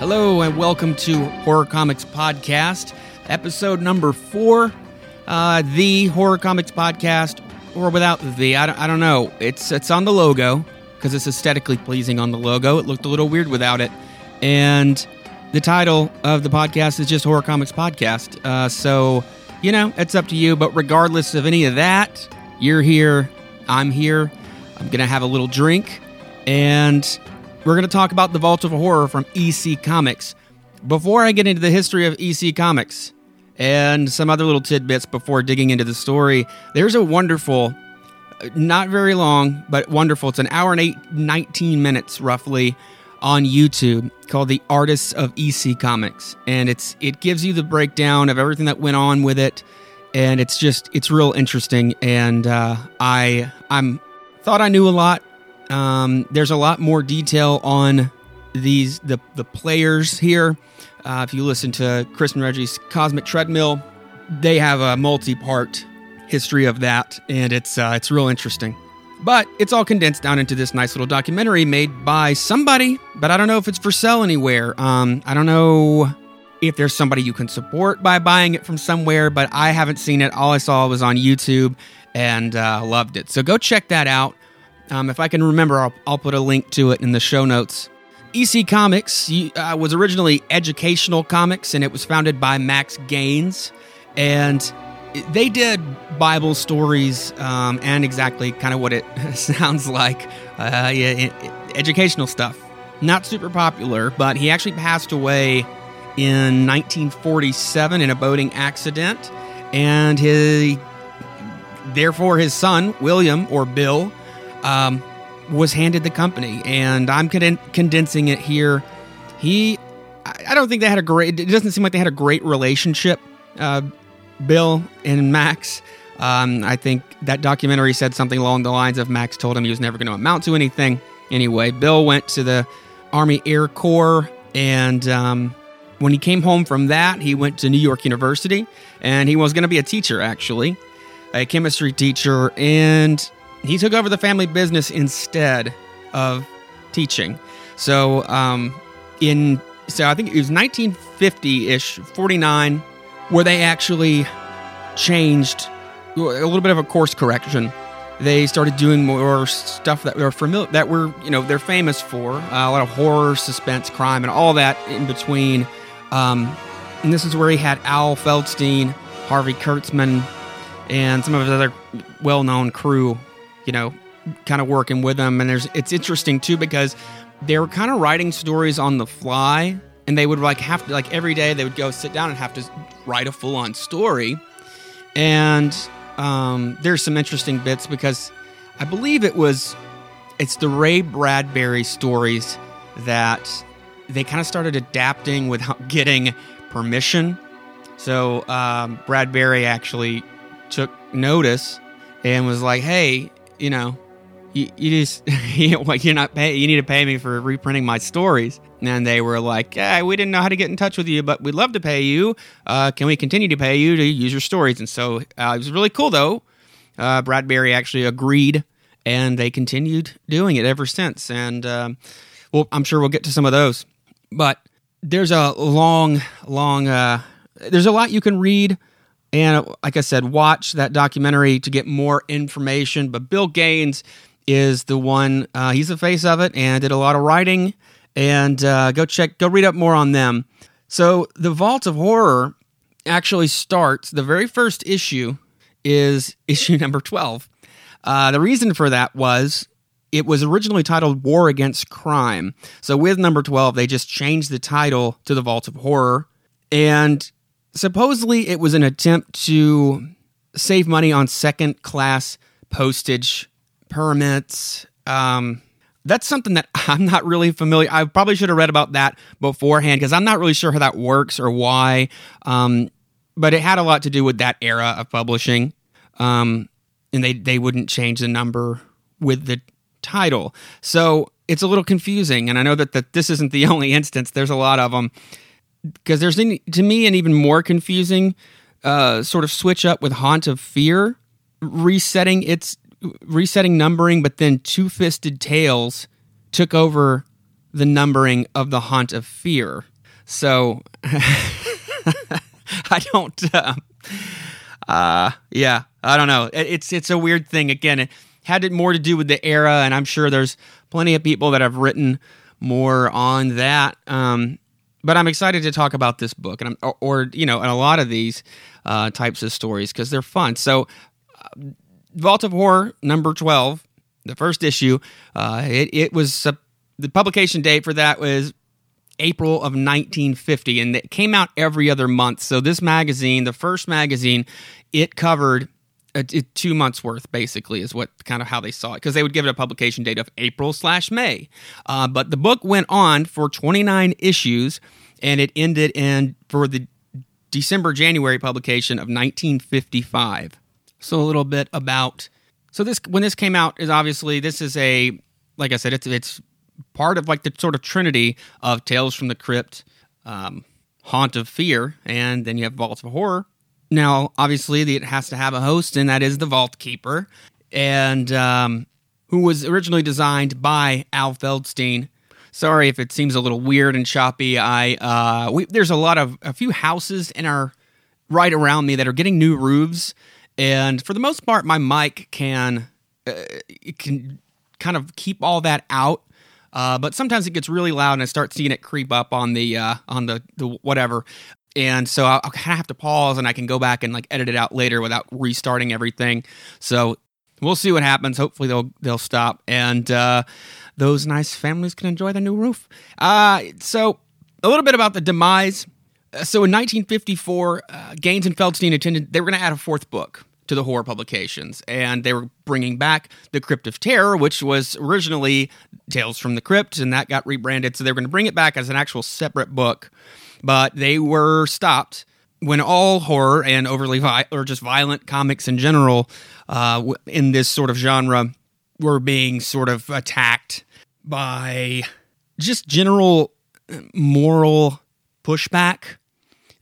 Hello, and welcome to Horror Comics Podcast, episode number four. Uh, the Horror Comics Podcast, or without the I don't, I don't know. It's it's on the logo because it's aesthetically pleasing on the logo. It looked a little weird without it, and the title of the podcast is just Horror Comics Podcast. Uh, so you know, it's up to you. But regardless of any of that, you're here. I'm here. I'm gonna have a little drink, and we're going to talk about the Vault of Horror from EC Comics. Before I get into the history of EC Comics and some other little tidbits before digging into the story, there's a wonderful, not very long, but wonderful, it's an hour and eight, 19 minutes roughly on YouTube called The Artists of EC Comics. And it's it gives you the breakdown of everything that went on with it. And it's just, it's real interesting. And uh, I, I'm, thought I knew a lot um, there's a lot more detail on these the the players here. Uh, if you listen to Chris and Reggie's Cosmic Treadmill, they have a multi-part history of that, and it's uh, it's real interesting. But it's all condensed down into this nice little documentary made by somebody, but I don't know if it's for sale anywhere. Um, I don't know if there's somebody you can support by buying it from somewhere, but I haven't seen it. All I saw was on YouTube and uh, loved it. So go check that out. Um, if I can remember, I'll, I'll, put a link to it in the show notes. EC Comics uh, was originally educational comics, and it was founded by Max Gaines. And they did Bible stories um, and exactly kind of what it sounds like uh, yeah, educational stuff. Not super popular, but he actually passed away in 1947 in a boating accident. And his, therefore, his son, William or Bill, um, was handed the company, and I'm con- condensing it here. He, I don't think they had a great. It doesn't seem like they had a great relationship, uh, Bill and Max. Um, I think that documentary said something along the lines of Max told him he was never going to amount to anything. Anyway, Bill went to the Army Air Corps, and um, when he came home from that, he went to New York University, and he was going to be a teacher, actually, a chemistry teacher, and he took over the family business instead of teaching. So, um, in so I think it was 1950-ish, 49, where they actually changed a little bit of a course correction. They started doing more stuff that were familiar, that were you know they're famous for uh, a lot of horror, suspense, crime, and all that in between. Um, and this is where he had Al Feldstein, Harvey Kurtzman, and some of his other well-known crew you know, kind of working with them. And there's it's interesting too because they were kind of writing stories on the fly, and they would like have to like every day they would go sit down and have to write a full on story. And um, there's some interesting bits because I believe it was it's the Ray Bradbury stories that they kind of started adapting without getting permission. So um, Bradbury actually took notice and was like, "Hey, you know, you, you just you're not pay you need to pay me for reprinting my stories. And they were like yeah we didn't know how to get in touch with you but we'd love to pay you. Uh, can we continue to pay you to use your stories? And so uh, it was really cool though. Uh, bradbury actually agreed and they continued doing it ever since. And um, well i'm sure we'll get to some of those. But there's a long long uh, there's a lot you can read and like I said, watch that documentary to get more information. But Bill Gaines is the one, uh, he's the face of it and did a lot of writing. And uh, go check, go read up more on them. So, The Vault of Horror actually starts, the very first issue is issue number 12. Uh, the reason for that was it was originally titled War Against Crime. So, with number 12, they just changed the title to The Vault of Horror. And supposedly it was an attempt to save money on second class postage permits. Um, that's something that I'm not really familiar. I probably should have read about that beforehand because I'm not really sure how that works or why. Um, but it had a lot to do with that era of publishing, um, and they they wouldn't change the number with the title. So it's a little confusing. And I know that that this isn't the only instance. There's a lot of them because there's to me an even more confusing uh, sort of switch up with Haunt of Fear, resetting its resetting numbering, but then Two Fisted Tales took over the numbering of the Haunt of Fear. So I don't. Uh, uh, yeah, I don't know. It's it's a weird thing. Again, it had it more to do with the era, and I'm sure there's plenty of people that have written more on that. Um, but I'm excited to talk about this book, and I'm or, or you know, and a lot of these uh, types of stories because they're fun. So, uh, Vault of Horror number twelve, the first issue. Uh, it it was the publication date for that was April of 1950, and it came out every other month. So this magazine, the first magazine, it covered a, a two months worth, basically, is what kind of how they saw it, because they would give it a publication date of April slash May. Uh, but the book went on for 29 issues, and it ended in for the December January publication of 1955. So a little bit about so this when this came out is obviously this is a like I said it's it's part of like the sort of trinity of Tales from the Crypt, um, Haunt of Fear, and then you have Vault of Horror. Now, obviously, it has to have a host, and that is the Vault Keeper, and um, who was originally designed by Al Feldstein. Sorry if it seems a little weird and choppy. I uh, we, there's a lot of a few houses in our right around me that are getting new roofs, and for the most part, my mic can uh, can kind of keep all that out uh, but sometimes it gets really loud, and I start seeing it creep up on the uh, on the the whatever. And so I'll, I'll kind of have to pause, and I can go back and like edit it out later without restarting everything. So we'll see what happens. Hopefully they'll they'll stop, and uh, those nice families can enjoy the new roof. Uh, so a little bit about the demise. Uh, so in 1954, uh, Gaines and Feldstein attended. They were going to add a fourth book to the horror publications. And they were bringing back The Crypt of Terror, which was originally Tales from the Crypt, and that got rebranded. So they were going to bring it back as an actual separate book. But they were stopped when all horror and overly vi- or just violent comics in general uh, in this sort of genre were being sort of attacked by just general moral pushback.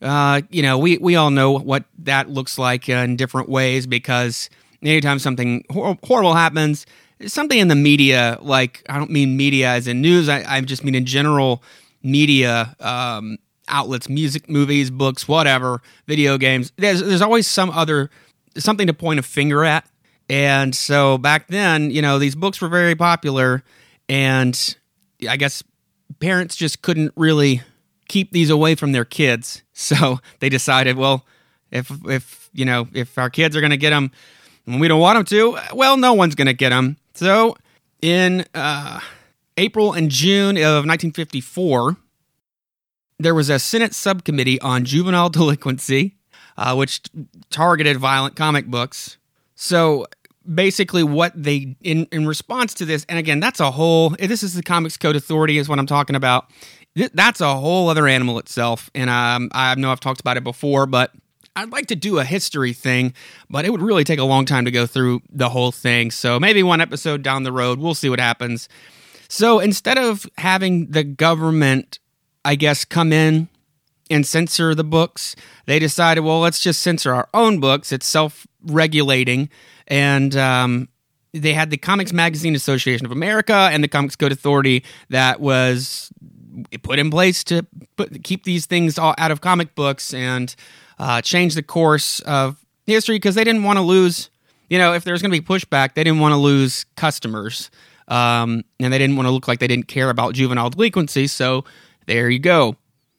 Uh, you know, we, we all know what that looks like in different ways because anytime something hor- horrible happens, something in the media, like I don't mean media as in news, I, I just mean in general media um, outlets, music, movies, books, whatever, video games. There's there's always some other something to point a finger at. And so back then, you know, these books were very popular, and I guess parents just couldn't really keep these away from their kids. So they decided, well, if if you know if our kids are going to get them and we don't want them to, well, no one's going to get them. So in uh, April and June of 1954, there was a Senate subcommittee on juvenile delinquency, uh, which targeted violent comic books. So basically what they in in response to this and again that's a whole this is the comics code authority is what i'm talking about that's a whole other animal itself. And um, I know I've talked about it before, but I'd like to do a history thing, but it would really take a long time to go through the whole thing. So maybe one episode down the road, we'll see what happens. So instead of having the government, I guess, come in and censor the books, they decided, well, let's just censor our own books. It's self regulating. And um, they had the Comics Magazine Association of America and the Comics Code Authority that was put in place to put, keep these things all out of comic books and uh, change the course of history because they didn't want to lose. You know, if there was going to be pushback, they didn't want to lose customers, um, and they didn't want to look like they didn't care about juvenile delinquency. So there you go.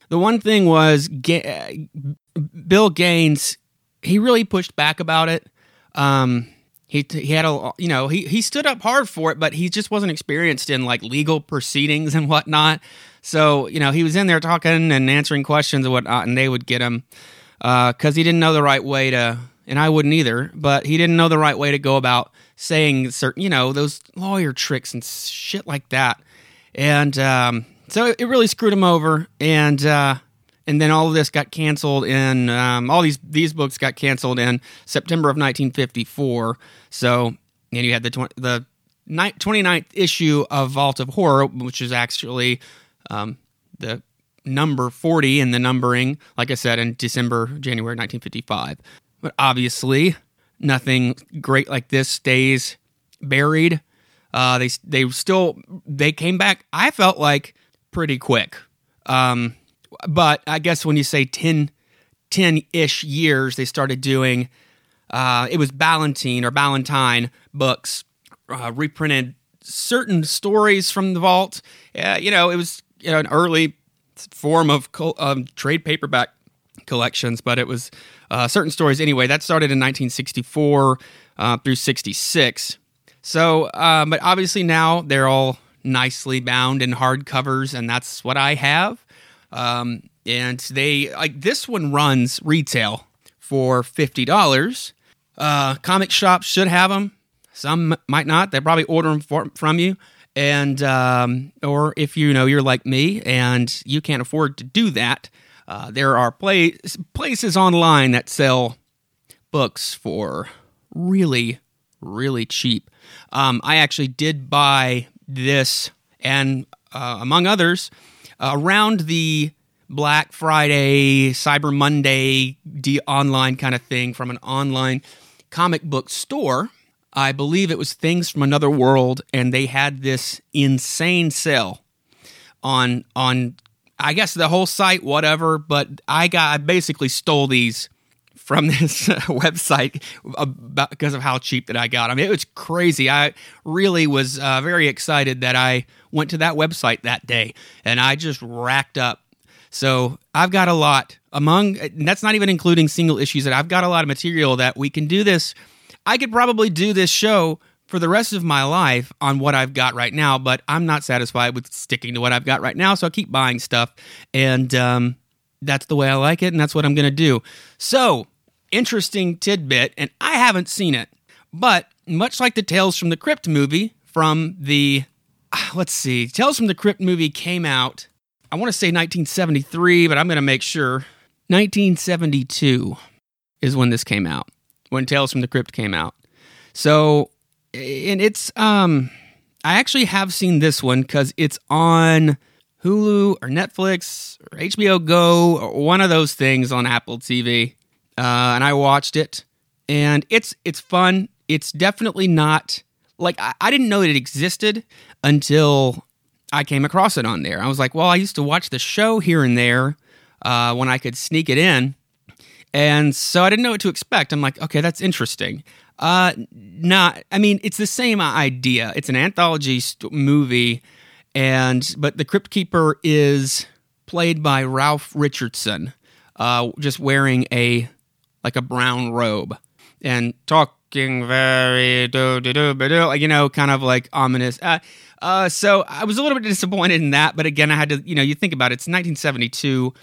The one thing was Ga- Bill Gaines. He really pushed back about it. Um, he he had a you know he he stood up hard for it, but he just wasn't experienced in like legal proceedings and whatnot. So, you know, he was in there talking and answering questions and whatnot, and they would get him because uh, he didn't know the right way to, and I wouldn't either, but he didn't know the right way to go about saying certain, you know, those lawyer tricks and shit like that. And um, so it really screwed him over. And, uh, and then all of this got canceled and um, all these these books got canceled in September of 1954. So and you had the tw- the 29th issue of Vault of Horror, which is actually um, the number 40 in the numbering, like I said, in December, January 1955. But obviously, nothing great like this stays buried. Uh, they they still they came back. I felt like pretty quick. Um, but I guess when you say 10 ish years, they started doing uh, it was Ballantine or Ballantine books, uh, reprinted certain stories from the vault. Uh, you know, it was you know, an early form of co- um, trade paperback collections, but it was uh, certain stories anyway. That started in 1964 uh, through 66. So, um, but obviously now they're all nicely bound in hardcovers, and that's what I have. Um, and they like this one runs retail for fifty dollars. Uh, comic shops should have them. Some might not. They probably order them for, from you. And um, or if you know you're like me and you can't afford to do that, uh, there are places online that sell books for really, really cheap. Um, I actually did buy this, and uh, among others, uh, around the Black Friday, Cyber Monday, de- online kind of thing from an online comic book store. I believe it was Things from Another World, and they had this insane sale on on I guess the whole site, whatever. But I got I basically stole these from this website because of how cheap that I got. I mean, it was crazy. I really was uh, very excited that I went to that website that day, and I just racked up. So I've got a lot among. that's not even including single issues. That I've got a lot of material that we can do this. I could probably do this show for the rest of my life on what I've got right now, but I'm not satisfied with sticking to what I've got right now. So I keep buying stuff, and um, that's the way I like it, and that's what I'm going to do. So, interesting tidbit, and I haven't seen it, but much like the Tales from the Crypt movie from the, let's see, Tales from the Crypt movie came out, I want to say 1973, but I'm going to make sure. 1972 is when this came out, when Tales from the Crypt came out. So, and it's, um, I actually have seen this one because it's on Hulu or Netflix or HBO Go or one of those things on Apple TV. Uh, and I watched it, and it's it's fun. It's definitely not like I, I didn't know it existed until I came across it on there. I was like, well, I used to watch the show here and there uh, when I could sneak it in. And so I didn't know what to expect. I'm like, okay, that's interesting. Uh, not, I mean, it's the same idea. It's an anthology st- movie, and but the Crypt Keeper is played by Ralph Richardson, uh, just wearing a like a brown robe and talking very do do do do, you know, kind of like ominous. Uh, uh, so I was a little bit disappointed in that, but again, I had to, you know, you think about it, it's 1972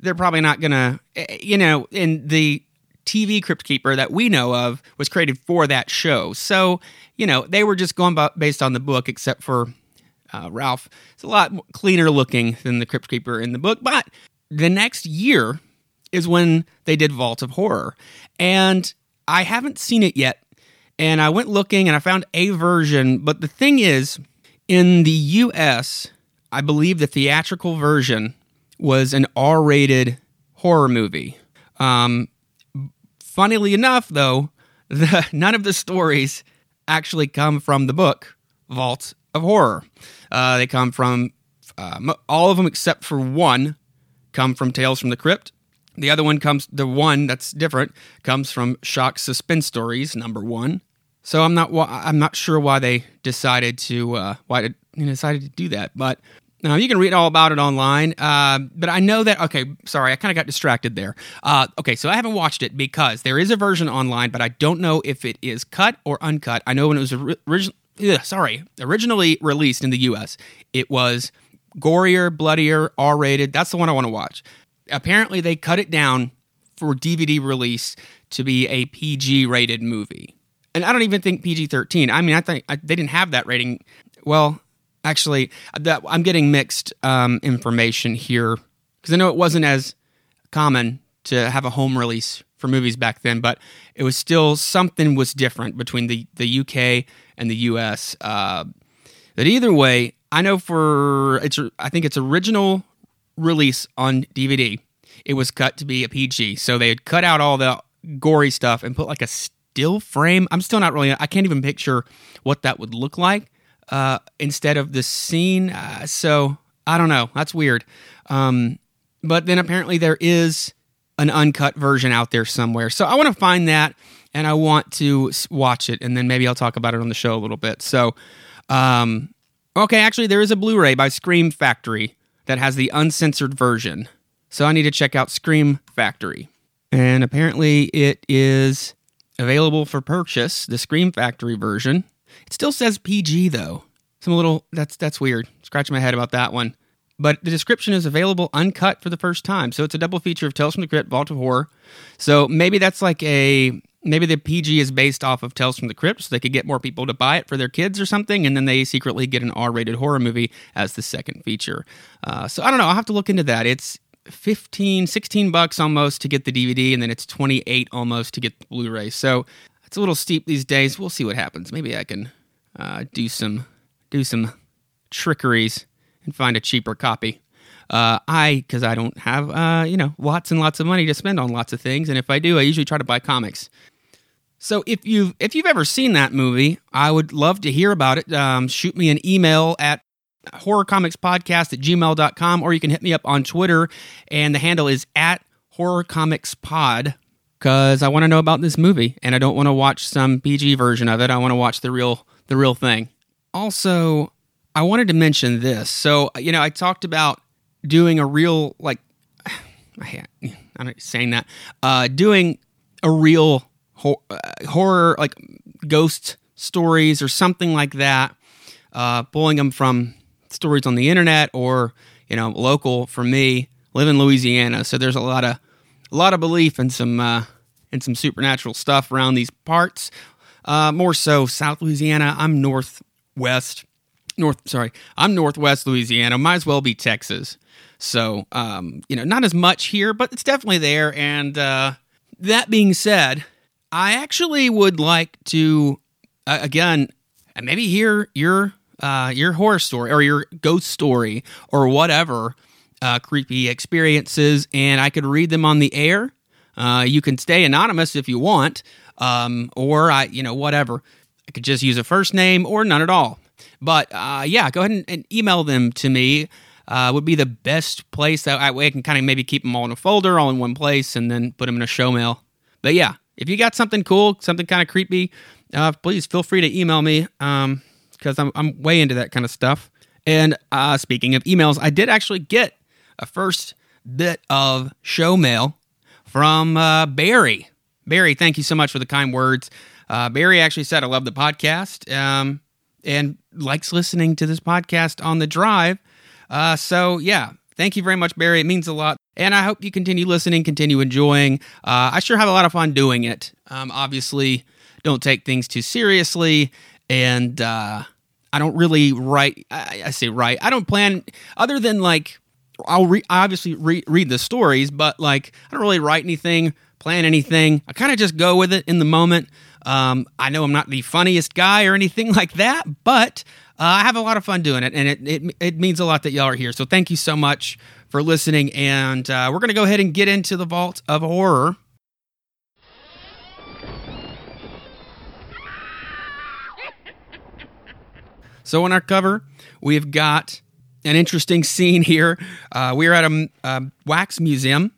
they're probably not gonna, eh, you know, in the TV Crypt Keeper that we know of was created for that show. So, you know, they were just going based on the book, except for uh, Ralph. It's a lot cleaner looking than the Crypt Keeper in the book. But the next year is when they did Vault of Horror. And I haven't seen it yet. And I went looking and I found a version. But the thing is, in the US, I believe the theatrical version was an R rated horror movie. Um, funnily enough, though, the, none of the stories actually come from the book Vault of Horror. Uh, they come from uh, all of them except for one come from Tales from the Crypt. The other one comes, the one that's different comes from Shock SuspenStories number one. So I'm not, I'm not sure why they decided to, uh, why they decided to do that, but now, you can read all about it online, uh, but I know that. Okay, sorry, I kind of got distracted there. Uh, okay, so I haven't watched it because there is a version online, but I don't know if it is cut or uncut. I know when it was originally, sorry, originally released in the U.S., it was gorier, bloodier, R-rated. That's the one I want to watch. Apparently, they cut it down for DVD release to be a PG-rated movie, and I don't even think PG-13. I mean, I think I, they didn't have that rating. Well, actually that I'm getting mixed um, information here because I know it wasn't as common to have a home release for movies back then, but it was still something was different between the the UK and the US. Uh, but either way, I know for it's I think its original release on DVD, it was cut to be a PG, so they had cut out all the gory stuff and put like a still frame. I'm still not really I can't even picture what that would look like uh, instead of the scene. Uh, so I don't know. That's weird. Um, but then apparently there is an uncut version out there somewhere. So I want to find that and I want to watch it, and then maybe I'll talk about it on the show a little bit. So, um, okay, actually, there is a Blu ray by Scream Factory that has the uncensored version. So I need to check out Scream Factory. And apparently it is available for purchase, the Scream Factory version. It still says PG though. Some little that's that's weird. Scratch my head about that one. But the description is available uncut for the first time. So it's a double feature of Tales from the Crypt, Vault of Horror. So maybe that's like a maybe the PG is based off of Tales from the Crypt, so they could get more people to buy it for their kids or something, and then they secretly get an R-rated horror movie as the second feature. Uh, so I don't know. I'll have to look into that. It's 15, 16 bucks almost to get the DVD, and then it's 28 almost to get the Blu-ray. So it's a little steep these days. We'll see what happens. Maybe I can uh, do some do some trickeries and find a cheaper copy. Uh, I, because I don't have, uh, you know, lots and lots of money to spend on lots of things, and if I do, I usually try to buy comics. So if you've if you've ever seen that movie, I would love to hear about it. Um, shoot me an email at horrorcomicspodcast at gmail.com or you can hit me up on Twitter and the handle is at horrorcomicspod because I want to know about this movie and I don't want to watch some PG version of it. I want to watch the real the real thing. Also, I wanted to mention this. So, you know, I talked about doing a real like I'm not saying that. Uh, doing a real hor- uh, horror, like ghost stories or something like that, uh, pulling them from stories on the internet or you know local. For me, live in Louisiana, so there's a lot of a lot of belief in some uh, in some supernatural stuff around these parts. Uh, more so, South Louisiana. I'm northwest, north. Sorry, I'm northwest Louisiana. Might as well be Texas. So, um, you know, not as much here, but it's definitely there. And uh, that being said, I actually would like to uh, again maybe hear your uh, your horror story or your ghost story or whatever uh, creepy experiences, and I could read them on the air. Uh, you can stay anonymous if you want, um, or I, you know, whatever. I could just use a first name or none at all. But uh, yeah, go ahead and, and email them to me. Uh, would be the best place. That way I can kind of maybe keep them all in a folder, all in one place, and then put them in a show mail. But yeah, if you got something cool, something kind of creepy, uh, please feel free to email me because um, I'm, I'm way into that kind of stuff. And uh, speaking of emails, I did actually get a first bit of show mail from uh, Barry. Barry, thank you so much for the kind words. Uh, Barry actually said, I love the podcast um, and likes listening to this podcast on the drive. Uh, so, yeah, thank you very much, Barry. It means a lot. And I hope you continue listening, continue enjoying. Uh, I sure have a lot of fun doing it. Um, obviously, don't take things too seriously. And uh, I don't really write, I, I, say write, I don't plan, other than like, I'll re- obviously re- read the stories, but like, I don't really write anything, plan anything. I kind of just go with it in the moment. Um, I know I'm not the funniest guy or anything like that, but uh, I have a lot of fun doing it, and it, it, it means a lot that y'all are here. So thank you so much for listening, and uh, we're going to go ahead and get into the Vault of Horror. So on our cover, we've got an interesting scene here. Uh, we're at a, a wax museum,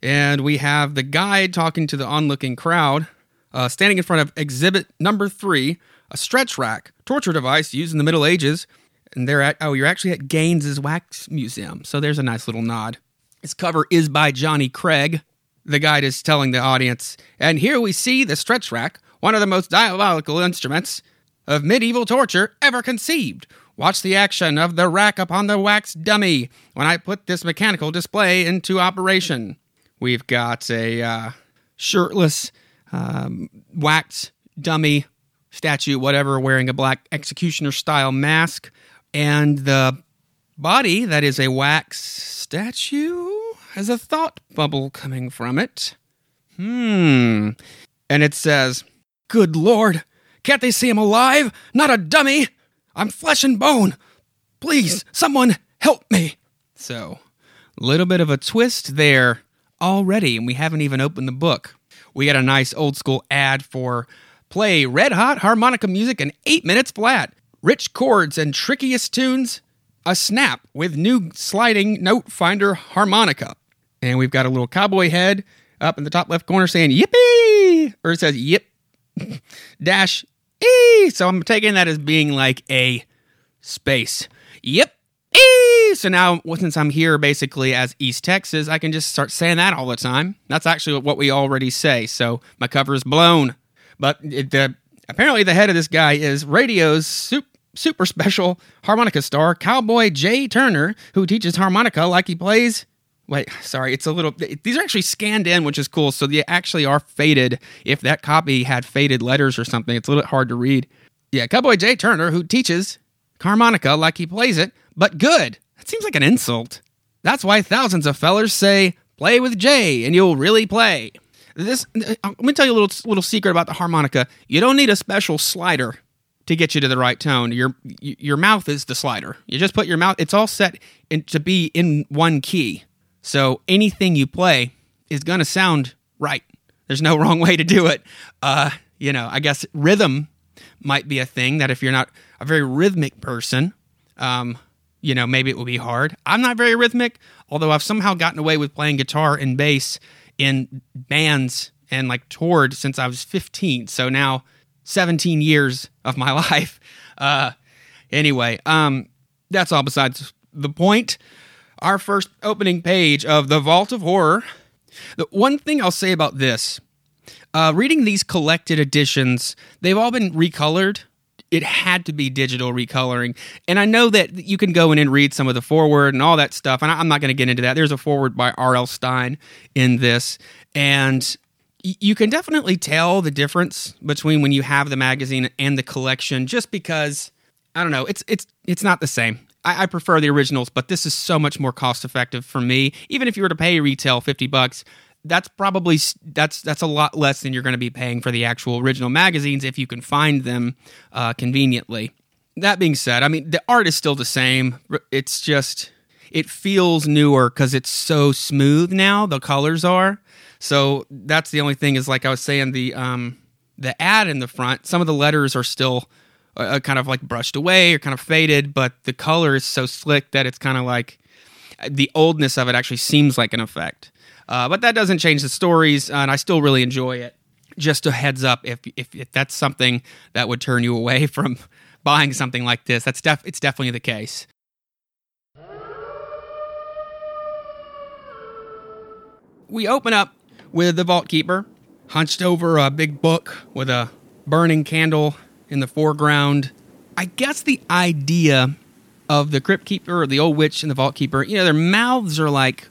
and we have the guide talking to the onlooking crowd, uh, standing in front of exhibit number three, a stretch rack, torture device used in the Middle Ages. And they're at, oh, you're actually at Gaines's Wax Museum. So there's a nice little nod. This cover is by Johnny Craig. The guide is telling the audience, and here we see the stretch rack, one of the most diabolical instruments of medieval torture ever conceived. Watch the action of the rack upon the wax dummy when I put this mechanical display into operation. We've got a uh, shirtless um, wax dummy statue, whatever, wearing a black executioner style mask. And the body that is a wax statue has a thought bubble coming from it. Hmm. And it says, Good Lord, can't they see him alive? Not a dummy! I'm flesh and bone! Please, someone help me! So, a little bit of a twist there already, and we haven't even opened the book. We got a nice old school ad for play red hot harmonica music in eight minutes flat. Rich chords and trickiest tunes a snap with new sliding note finder harmonica. And we've got a little cowboy head up in the top left corner saying yippee, or it says yip dash e. So I'm taking that as being like a space. Yip. E! So now, since I'm here basically as East Texas, I can just start saying that all the time. That's actually what we already say. So my cover is blown. But it, the, apparently, the head of this guy is radio's super, super special harmonica star, Cowboy Jay Turner, who teaches harmonica like he plays. Wait, sorry, it's a little. These are actually scanned in, which is cool. So they actually are faded. If that copy had faded letters or something, it's a little bit hard to read. Yeah, Cowboy Jay Turner, who teaches harmonica like he plays it, but good. That seems like an insult. That's why thousands of fellers say, play with Jay and you'll really play. This, uh, let me tell you a little, little secret about the harmonica. You don't need a special slider to get you to the right tone. Your, your mouth is the slider. You just put your mouth, it's all set in, to be in one key. So anything you play is going to sound right. There's no wrong way to do it. Uh, you know, I guess rhythm might be a thing that if you're not a very rhythmic person, um, you know, maybe it will be hard. I'm not very rhythmic, although I've somehow gotten away with playing guitar and bass in bands and like toured since I was 15. So now 17 years of my life. Uh, anyway, um, that's all besides the point. Our first opening page of The Vault of Horror. The one thing I'll say about this uh, reading these collected editions, they've all been recolored. It had to be digital recoloring. And I know that you can go in and read some of the foreword and all that stuff. And I'm not going to get into that. There's a foreword by R.L. Stine in this. And you can definitely tell the difference between when you have the magazine and the collection just because I don't know, it's it's it's not the same. I, I, prefer the originals, but this is so much more cost effective for me. Even if you were to pay retail fifty bucks, that's probably that's that's a lot less than you're going to be paying for the actual original magazines if you can find them uh, conveniently. That being said, I mean the art is still the same. It's just it feels newer because it's so smooth now. The colors are so that's the only thing is like I was saying the um the ad in the front. Some of the letters are still uh, uh kind of like brushed away or kind of faded, but the color is so slick that it's kind of like the oldness of it actually seems like an effect. Uh, but that doesn't change the stories, and I still really enjoy it. Just a heads up, if, if, if that's something that would turn you away from buying something like this, that's def- it's definitely the case. We open up with the Vault Keeper, hunched over a big book with a burning candle in the foreground. I guess the idea of the Crypt Keeper or the Old Witch and the Vault Keeper, you know, their mouths are like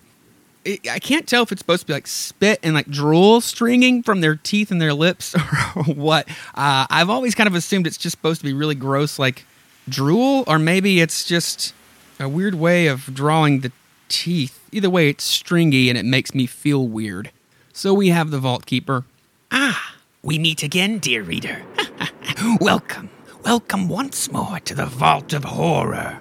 I can't tell if it's supposed to be like spit and like drool stringing from their teeth and their lips or what. Uh, I've always kind of assumed it's just supposed to be really gross, like drool, or maybe it's just a weird way of drawing the teeth. Either way, it's stringy and it makes me feel weird. So we have the Vault Keeper. Ah, we meet again, dear reader. welcome, welcome once more to the Vault of Horror.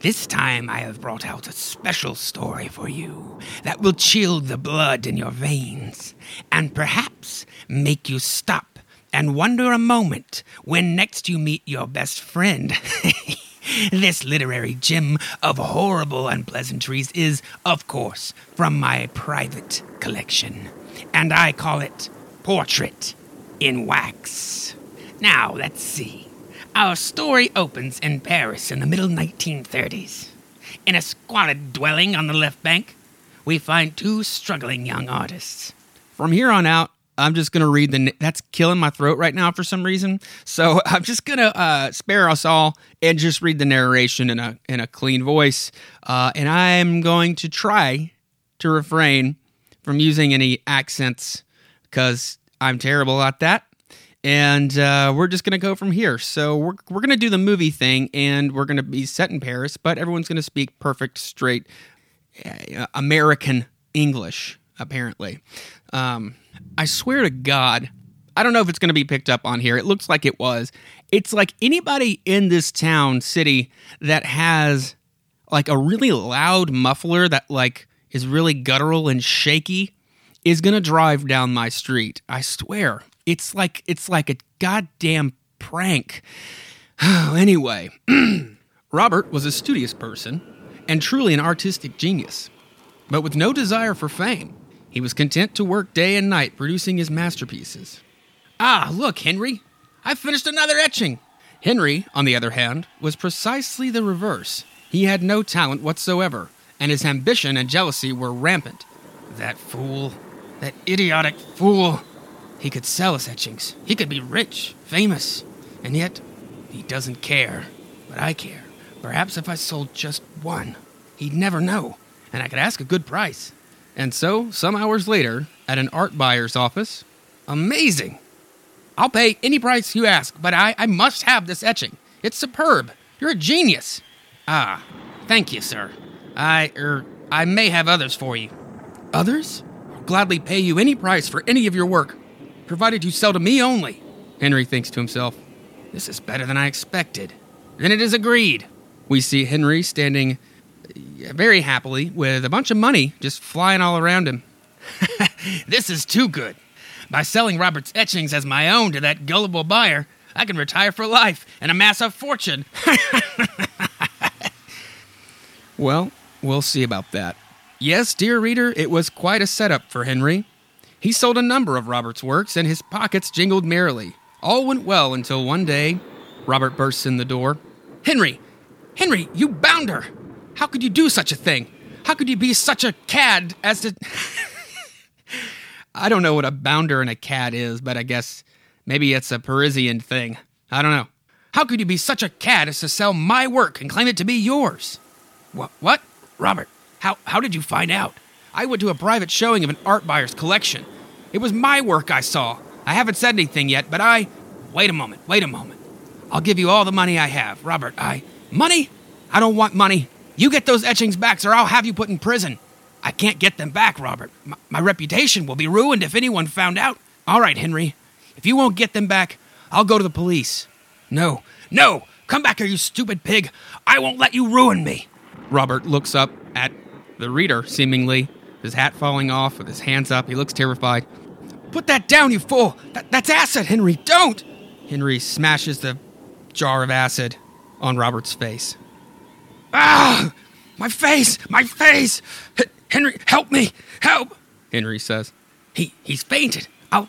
This time I have brought out a special story for you that will chill the blood in your veins and perhaps make you stop and wonder a moment when next you meet your best friend. this literary gem of horrible unpleasantries is, of course, from my private collection, and I call it Portrait in Wax. Now, let's see. Our story opens in Paris in the middle 1930s. In a squalid dwelling on the left bank, we find two struggling young artists. From here on out, I'm just gonna read the. That's killing my throat right now for some reason. So I'm just gonna uh, spare us all and just read the narration in a in a clean voice. Uh, and I'm going to try to refrain from using any accents because I'm terrible at that and uh, we're just gonna go from here. So we're we're gonna do the movie thing, and we're gonna be set in Paris, but everyone's gonna speak perfect, straight uh, American English. Apparently, um, I swear to God, I don't know if it's gonna be picked up on here. It looks like it was. It's like anybody in this town, city that has like a really loud muffler that like is really guttural and shaky is gonna drive down my street. I swear. It's like it's like a goddamn prank. anyway, Robert was a studious person and truly an artistic genius, but with no desire for fame. He was content to work day and night producing his masterpieces. Ah, look, Henry, I've finished another etching. Henry, on the other hand, was precisely the reverse. He had no talent whatsoever, and his ambition and jealousy were rampant. That fool, that idiotic fool. He could sell his etchings. He could be rich, famous, and yet he doesn't care. But I care. Perhaps if I sold just one, he'd never know, and I could ask a good price. And so, some hours later, at an art buyer's office, amazing! I'll pay any price you ask, but I, I must have this etching. It's superb. You're a genius. Ah, thank you, sir. I, er, I may have others for you. Others? I'll gladly pay you any price for any of your work, provided you sell to me only. Henry thinks to himself, This is better than I expected. Then it is agreed. We see Henry standing uh, very happily with a bunch of money just flying all around him. this is too good. By selling Robert's etchings as my own to that gullible buyer, I can retire for life and amass a fortune. well, we'll see about that. Yes, dear reader, it was quite a setup for Henry. He sold a number of Robert's works, and his pockets jingled merrily. All went well until one day Robert bursts in the door. Henry! Henry, you bounder! How could you do such a thing? How could you be such a cad as to. I don't know what a bounder and a cad is, but I guess maybe it's a Parisian thing. I don't know. How could you be such a cad as to sell my work and claim it to be yours? What? What? Robert, how, how did you find out? I went to a private showing of an art buyer's collection. It was my work I saw. I haven't said anything yet, but I. Wait a moment, wait a moment. I'll give you all the money I have. Robert, I. Money? I don't want money. You get those etchings back, or I'll have you put in prison. I can't get them back, Robert. My, my reputation will be ruined if anyone found out. All right, Henry. If you won't get them back, I'll go to the police. No, no! Come back here, you stupid pig! I won't let you ruin me! Robert looks up at the reader, seemingly, his hat falling off, with his hands up. He looks terrified. Put that down, you fool! That, that's acid, Henry! Don't! Henry smashes the jar of acid on Robert's face. Ah! My face! My face! H- Henry, help me! Help! Henry says. He he's fainted. I'll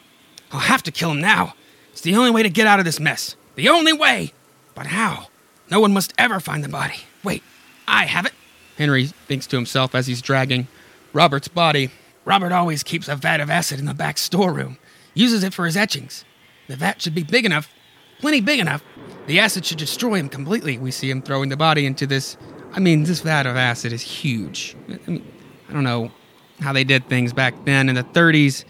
I'll have to kill him now. It's the only way to get out of this mess. The only way! But how? No one must ever find the body. Wait, I have it. Henry thinks to himself as he's dragging Robert's body. Robert always keeps a vat of acid in the back storeroom, uses it for his etchings. The vat should be big enough, plenty big enough. The acid should destroy him completely. We see him throwing the body into this. I mean, this vat of acid is huge. I mean, I don't know how they did things back then in the 30s,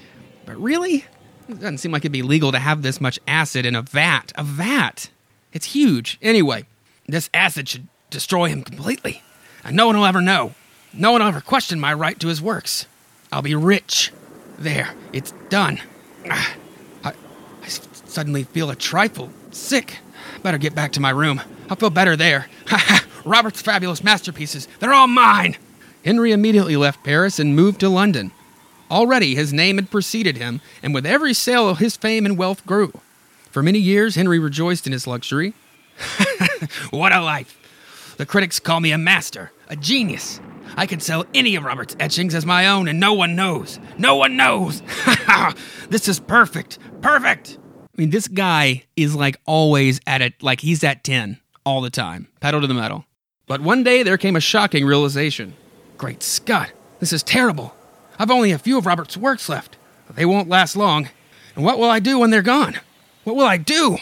but really? It doesn't seem like it'd be legal to have this much acid in a vat. A vat! It's huge. Anyway, this acid should destroy him completely, and no one will ever know. No one ever question my right to his works. I'll be rich. There, it's done. Ah, I, I suddenly feel a trifle sick. Better get back to my room. I'll feel better there. Robert's fabulous masterpieces, they're all mine. Henry immediately left Paris and moved to London. Already his name had preceded him, and with every sale his fame and wealth grew. For many years, Henry rejoiced in his luxury. what a life! The critics call me a master, a genius. I could sell any of Robert's etchings as my own, and no one knows. No one knows! this is perfect! Perfect! I mean, this guy is like always at it, like he's at 10 all the time, pedal to the metal. But one day there came a shocking realization. Great Scott, this is terrible. I've only a few of Robert's works left. They won't last long. And what will I do when they're gone? What will I do?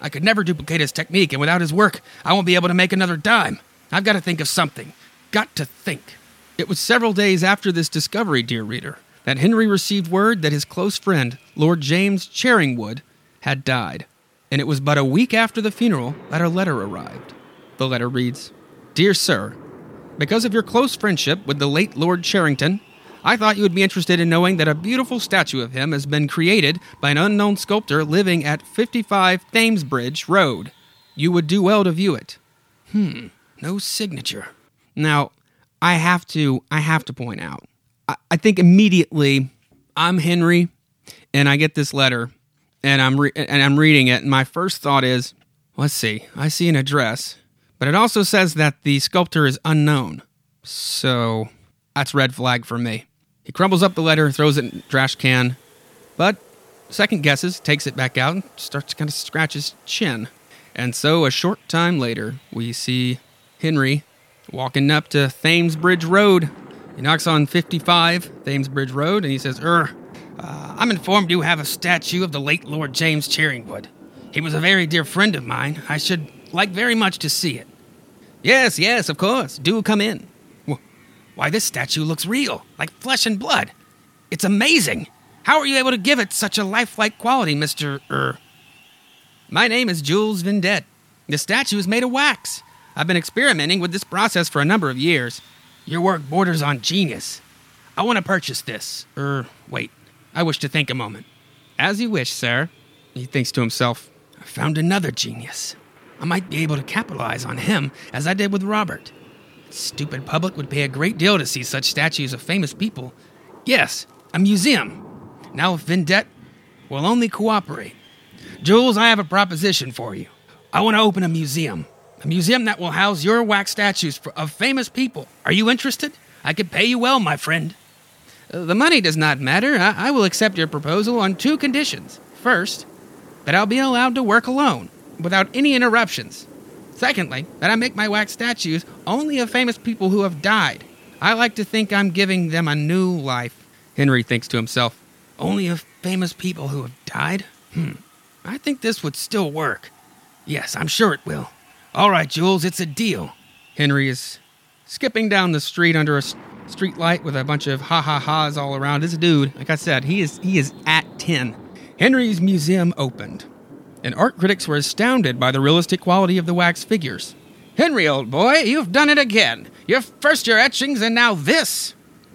I could never duplicate his technique, and without his work, I won't be able to make another dime. I've got to think of something. Got to think. It was several days after this discovery, dear reader, that Henry received word that his close friend, Lord James Charingwood, had died. And it was but a week after the funeral that a letter arrived. The letter reads Dear Sir, because of your close friendship with the late Lord Charrington, I thought you would be interested in knowing that a beautiful statue of him has been created by an unknown sculptor living at 55 Thamesbridge Road. You would do well to view it. Hmm, no signature. Now, I have to I have to point out. I, I think immediately I'm Henry and I get this letter and I'm re- and I'm reading it and my first thought is, let's see. I see an address, but it also says that the sculptor is unknown. So that's red flag for me. He crumbles up the letter, throws it in trash can, but second guesses, takes it back out, and starts to kind of scratch his chin. And so a short time later, we see Henry walking up to Thames Bridge Road. He knocks on 55 Thames Bridge Road and he says, Er, uh, I'm informed you have a statue of the late Lord James Cheringwood. He was a very dear friend of mine. I should like very much to see it. Yes, yes, of course. Do come in. Why, this statue looks real, like flesh and blood. It's amazing. How are you able to give it such a lifelike quality, Mr. Er? My name is Jules Vendette. The statue is made of wax. I've been experimenting with this process for a number of years. Your work borders on genius. I want to purchase this. Er, wait. I wish to think a moment. As you wish, sir. He thinks to himself, I found another genius. I might be able to capitalize on him as I did with Robert. Stupid public would pay a great deal to see such statues of famous people. Yes, a museum. Now, if Vendette will only cooperate. Jules, I have a proposition for you. I want to open a museum. A museum that will house your wax statues of famous people. Are you interested? I could pay you well, my friend. Uh, the money does not matter. I, I will accept your proposal on two conditions. First, that I'll be allowed to work alone, without any interruptions. Secondly, that I make my wax statues only of famous people who have died. I like to think I'm giving them a new life. Henry thinks to himself, Only of famous people who have died? Hmm. I think this would still work. Yes, I'm sure it will. All right, Jules, it's a deal. Henry is skipping down the street under a street light with a bunch of ha ha ha's all around. This dude, like I said, he is he is at 10. Henry's museum opened, and art critics were astounded by the realistic quality of the wax figures. Henry, old boy, you've done it again. Your first your etchings, and now this.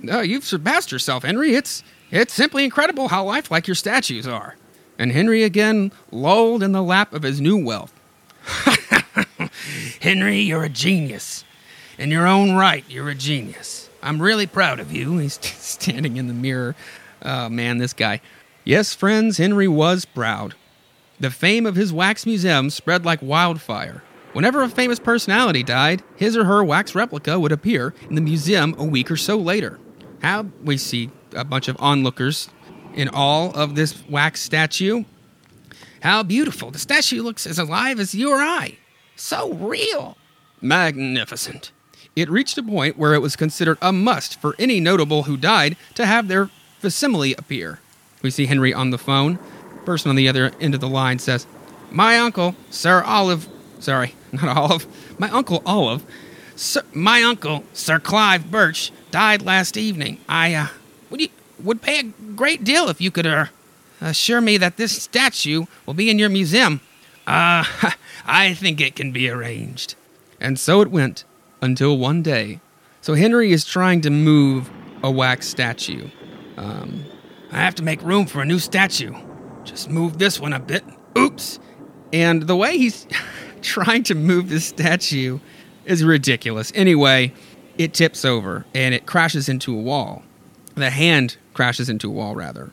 Oh, you've surpassed yourself, Henry. It's it's simply incredible how lifelike your statues are. And Henry again lolled in the lap of his new wealth. Henry, you're a genius. In your own right, you're a genius. I'm really proud of you. He's standing in the mirror. Oh, man, this guy. Yes, friends, Henry was proud. The fame of his wax museum spread like wildfire. Whenever a famous personality died, his or her wax replica would appear in the museum a week or so later. How we see a bunch of onlookers in all of this wax statue. How beautiful. The statue looks as alive as you or I. So real. Magnificent. It reached a point where it was considered a must for any notable who died to have their facsimile appear. We see Henry on the phone. Person on the other end of the line says, My uncle, Sir Olive, sorry, not Olive, my uncle Olive, Sir, my uncle, Sir Clive Birch, died last evening. I, uh, would you, would pay a great deal if you could, uh, assure me that this statue will be in your museum. Uh, I think it can be arranged. And so it went until one day. So Henry is trying to move a wax statue. Um, I have to make room for a new statue. Just move this one a bit. Oops. And the way he's trying to move this statue is ridiculous. Anyway, it tips over and it crashes into a wall. The hand crashes into a wall, rather.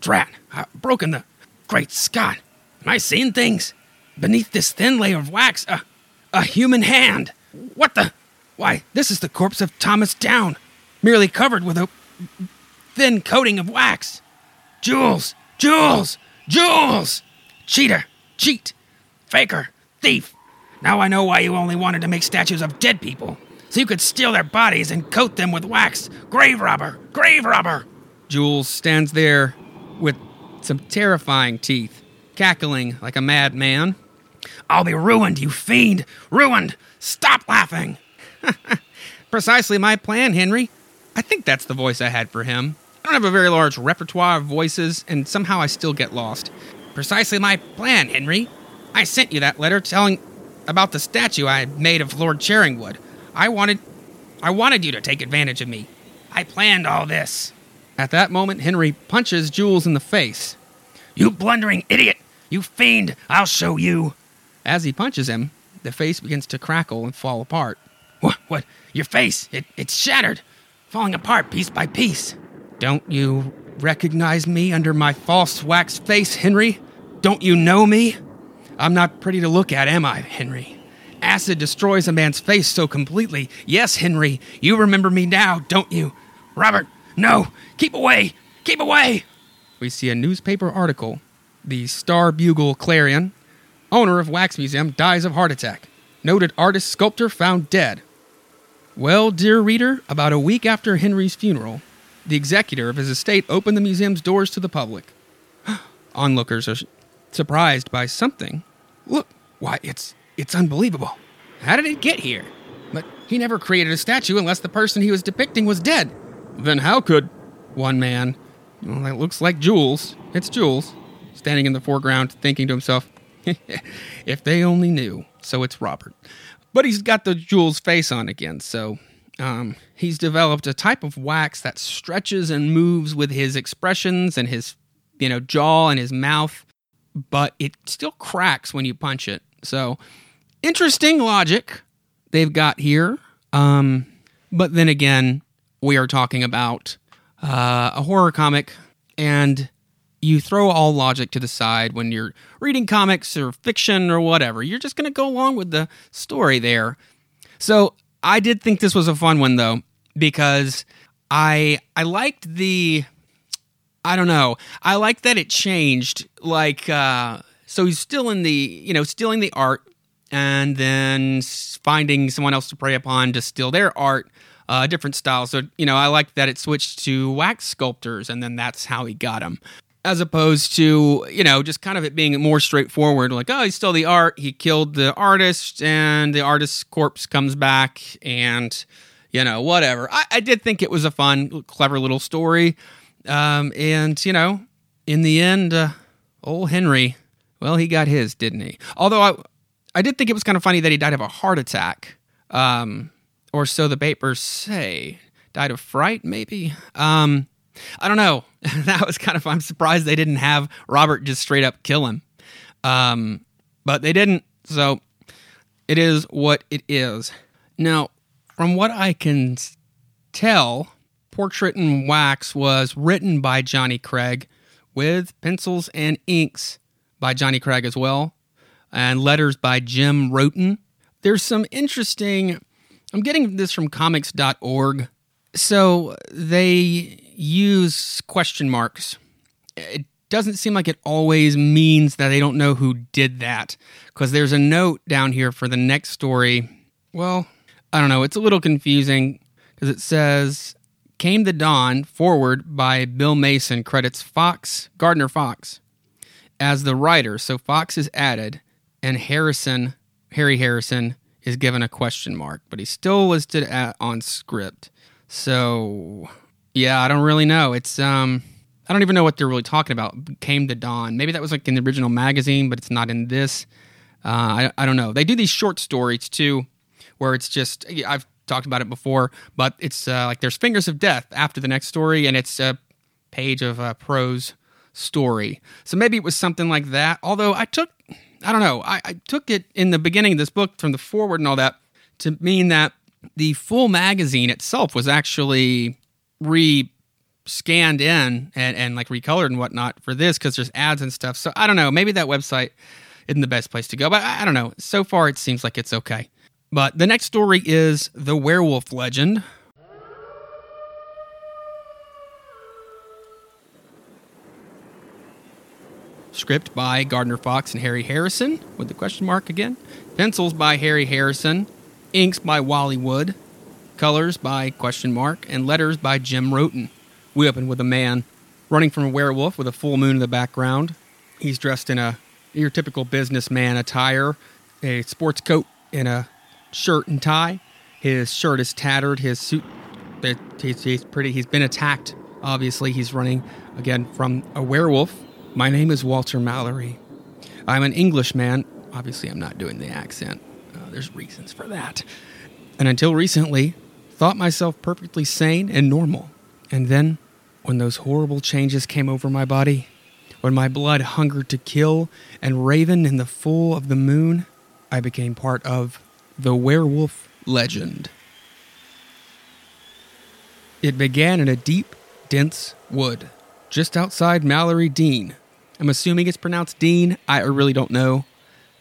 Drat, I've broken the. Great Scott! Am I seeing things? Beneath this thin layer of wax, a, a human hand. What the? Why, this is the corpse of Thomas Down, merely covered with a thin coating of wax. Jules! Jules! Jules! Cheater! Cheat! Faker! Thief! Now I know why you only wanted to make statues of dead people. So you could steal their bodies and coat them with wax. Grave robber! Grave robber! Jules stands there with some terrifying teeth, cackling like a madman. I'll be ruined, you fiend! Ruined! Stop laughing! Precisely my plan, Henry. I think that's the voice I had for him. I don't have a very large repertoire of voices, and somehow I still get lost. Precisely my plan, Henry. I sent you that letter telling about the statue I had made of Lord Cheringwood. I wanted I wanted you to take advantage of me. I planned all this. At that moment, Henry punches Jules in the face. You blundering idiot! You fiend! I'll show you! As he punches him, the face begins to crackle and fall apart. What? What? Your face? It, it's shattered, falling apart piece by piece. Don't you recognize me under my false wax face, Henry? Don't you know me? I'm not pretty to look at, am I, Henry? acid destroys a man's face so completely. Yes, Henry, you remember me now, don't you? Robert, no! Keep away! Keep away! We see a newspaper article. The Star Bugle Clarion, owner of Wax Museum, dies of heart attack. Noted artist sculptor found dead. Well, dear reader, about a week after Henry's funeral, the executor of his estate opened the museum's doors to the public. Onlookers are surprised by something. Look, why, it's it's unbelievable. How did it get here? But he never created a statue unless the person he was depicting was dead. Then how could one man, well, that looks like Jules, it's Jules, standing in the foreground thinking to himself, if they only knew. So it's Robert. But he's got the Jules face on again, so um, he's developed a type of wax that stretches and moves with his expressions and his, you know, jaw and his mouth, but it still cracks when you punch it. So interesting logic they've got here. Um, but then again, we are talking about uh, a horror comic, and you throw all logic to the side when you're reading comics or fiction or whatever. You're just going to go along with the story there. So I did think this was a fun one though because I I liked the I don't know. I liked that it changed like uh so he's still in the, you know, stealing the art and then finding someone else to prey upon to steal their art, uh, different styles. So, you know, I like that it switched to wax sculptors, and then that's how he got them. As opposed to, you know, just kind of it being more straightforward, like, oh, he stole the art, he killed the artist, and the artist's corpse comes back, and, you know, whatever. I, I did think it was a fun, clever little story. Um, and, you know, in the end, uh, old Henry, well, he got his, didn't he? Although I, I did think it was kind of funny that he died of a heart attack, um, or so the papers say. Died of fright, maybe. Um, I don't know. that was kind of. I'm surprised they didn't have Robert just straight up kill him, um, but they didn't. So it is what it is. Now, from what I can tell, Portrait in Wax was written by Johnny Craig with pencils and inks by Johnny Craig as well, and letters by Jim Wroten. There's some interesting, I'm getting this from comics.org. So they use question marks. It doesn't seem like it always means that they don't know who did that, because there's a note down here for the next story. Well, I don't know. It's a little confusing because it says Came the Dawn forward by Bill Mason credits Fox, Gardner Fox as the writer. So Fox is added, and Harrison, Harry Harrison, is given a question mark, but he's still listed at, on script. So yeah, I don't really know. It's um, I don't even know what they're really talking about. Came to dawn. Maybe that was like in the original magazine, but it's not in this. Uh, I I don't know. They do these short stories too, where it's just I've talked about it before, but it's uh, like there's fingers of death after the next story, and it's a page of uh, prose story. So maybe it was something like that. Although I took, I don't know, I, I took it in the beginning of this book from the forward and all that to mean that the full magazine itself was actually re scanned in and, and like recolored and whatnot for this because there's ads and stuff. So I don't know. Maybe that website isn't the best place to go, but I, I don't know. So far, it seems like it's okay. But the next story is The Werewolf Legend, Script by Gardner Fox and Harry Harrison, with the question mark again. Pencils by Harry Harrison. Inks by Wally Wood. Colors by question mark. And letters by Jim Wroten. We open with a man running from a werewolf with a full moon in the background. He's dressed in a your typical businessman attire, a sports coat and a shirt and tie. His shirt is tattered. His suit, he's, pretty. He's been attacked. Obviously, he's running again from a werewolf my name is Walter Mallory. I'm an Englishman. Obviously, I'm not doing the accent. Uh, there's reasons for that. And until recently, thought myself perfectly sane and normal. And then, when those horrible changes came over my body, when my blood hungered to kill and raven in the full of the moon, I became part of the werewolf legend. It began in a deep, dense wood just outside Mallory Dean, I'm assuming it's pronounced Dean. I really don't know.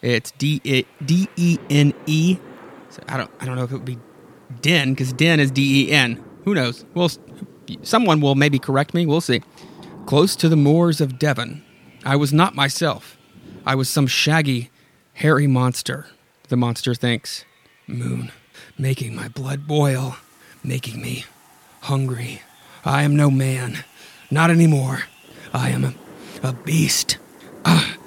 It's D E N E. So I don't I don't know if it would be Den because Den is D E N. Who knows? Well, someone will maybe correct me. We'll see. Close to the moors of Devon, I was not myself. I was some shaggy, hairy monster. The monster thinks. Moon, making my blood boil, making me hungry. I am no man. Not anymore. I am a, a beast. Ah,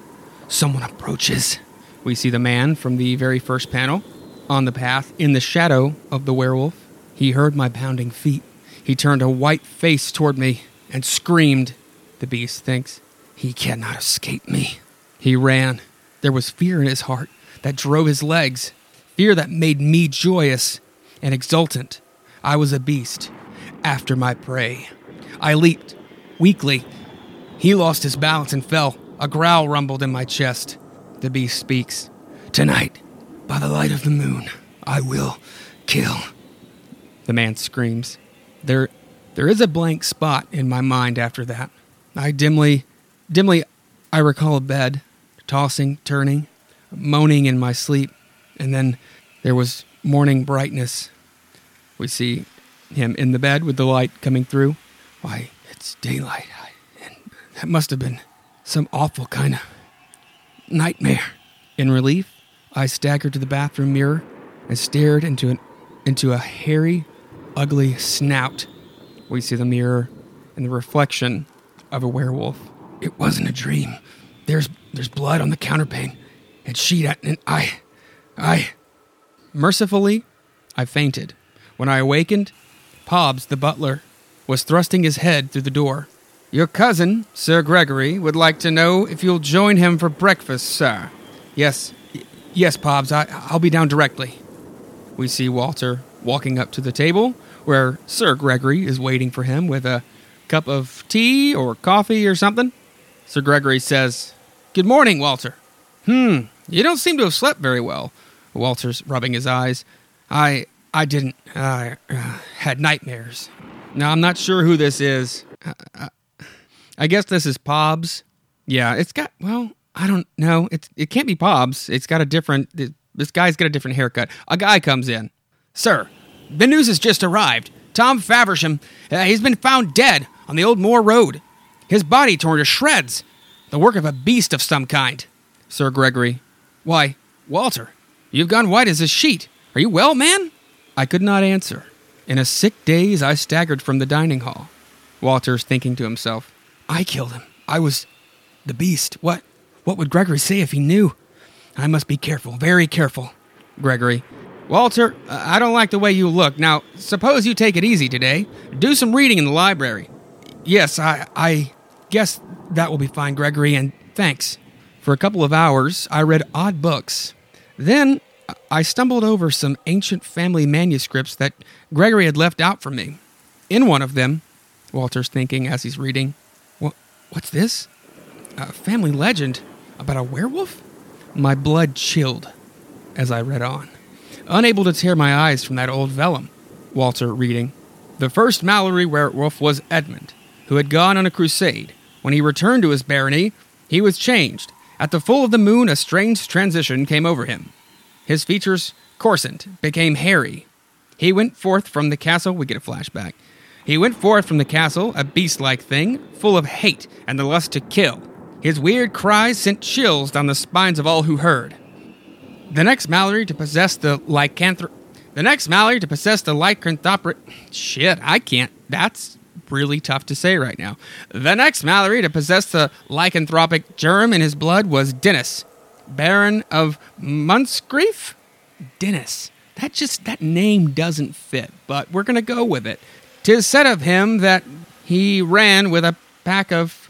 someone approaches. We see the man from the very first panel on the path in the shadow of the werewolf. He heard my pounding feet. He turned a white face toward me and screamed. The beast thinks, He cannot escape me. He ran. There was fear in his heart that drove his legs, fear that made me joyous and exultant. I was a beast after my prey. I leaped weakly. He lost his balance and fell. A growl rumbled in my chest. The beast speaks. Tonight, by the light of the moon, I will kill. The man screams. There there is a blank spot in my mind after that. I dimly dimly I recall a bed, tossing, turning, moaning in my sleep, and then there was morning brightness. We see him in the bed with the light coming through. Why, it's daylight. And that must have been some awful kind of nightmare. In relief, I staggered to the bathroom mirror and stared into an into a hairy, ugly snout. We see the mirror and the reflection of a werewolf. It wasn't a dream. There's there's blood on the counterpane and sheet and I I mercifully I fainted. When I awakened, Pobbs, the butler, was thrusting his head through the door. Your cousin, Sir Gregory, would like to know if you'll join him for breakfast, sir. Yes, yes, Pobbs, I, I'll be down directly. We see Walter walking up to the table where Sir Gregory is waiting for him with a cup of tea or coffee or something. Sir Gregory says, Good morning, Walter. Hmm, you don't seem to have slept very well. Walter's rubbing his eyes. I I didn't. I uh, had nightmares. Now I'm not sure who this is. Uh, uh, I guess this is Pobbs. Yeah, it's got. Well, I don't know. It's it can't be Pobbs. It's got a different. This guy's got a different haircut. A guy comes in. Sir, the news has just arrived. Tom Faversham, uh, he's been found dead on the old Moor Road. His body torn to shreds. The work of a beast of some kind. Sir Gregory. Why, Walter, you've gone white as a sheet. Are you well, man? I could not answer. In a sick daze, I staggered from the dining hall. Walter's thinking to himself, I killed him. I was the beast. What what would Gregory say if he knew? I must be careful, very careful. Gregory, Walter, I don't like the way you look. Now, suppose you take it easy today. Do some reading in the library. Yes, I I guess that will be fine, Gregory, and thanks. For a couple of hours, I read odd books. Then I stumbled over some ancient family manuscripts that Gregory had left out for me. In one of them, Walter's thinking as he's reading, what, What's this? A family legend about a werewolf? My blood chilled as I read on, unable to tear my eyes from that old vellum. Walter reading, The first Mallory werewolf was Edmund, who had gone on a crusade. When he returned to his barony, he was changed. At the full of the moon, a strange transition came over him. His features coarsened, became hairy. He went forth from the castle. We get a flashback. He went forth from the castle, a beast like thing, full of hate and the lust to kill. His weird cries sent chills down the spines of all who heard. The next Mallory to possess the lycanthrop. The next Mallory to possess the lycanthropic. Shit, I can't. That's really tough to say right now. The next Mallory to possess the lycanthropic germ in his blood was Dennis, Baron of Moncrief? Dennis. That just that name doesn't fit, but we're gonna go with it. Tis said of him that he ran with a pack of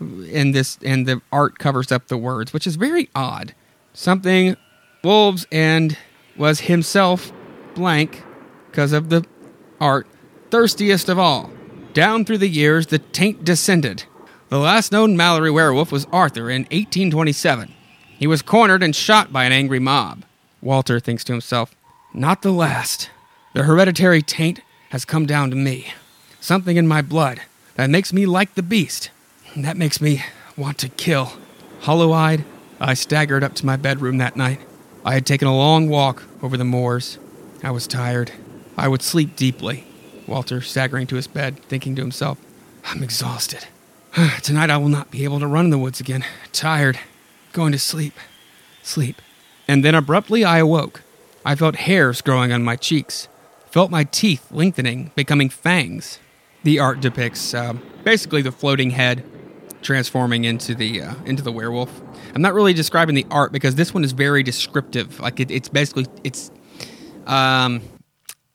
in this and the art covers up the words, which is very odd. Something wolves and was himself blank because of the art thirstiest of all. Down through the years the taint descended. The last known Mallory werewolf was Arthur in 1827. He was cornered and shot by an angry mob. Walter thinks to himself, Not the last. The hereditary taint has come down to me. Something in my blood that makes me like the beast. That makes me want to kill. Hollow eyed, I staggered up to my bedroom that night. I had taken a long walk over the moors. I was tired. I would sleep deeply. Walter staggering to his bed, thinking to himself, I'm exhausted. Tonight I will not be able to run in the woods again. Tired. Going to sleep. Sleep. And then abruptly I awoke. I felt hairs growing on my cheeks, felt my teeth lengthening, becoming fangs. The art depicts uh, basically the floating head transforming into the uh, into the werewolf. I'm not really describing the art because this one is very descriptive. Like it, it's basically it's. Um,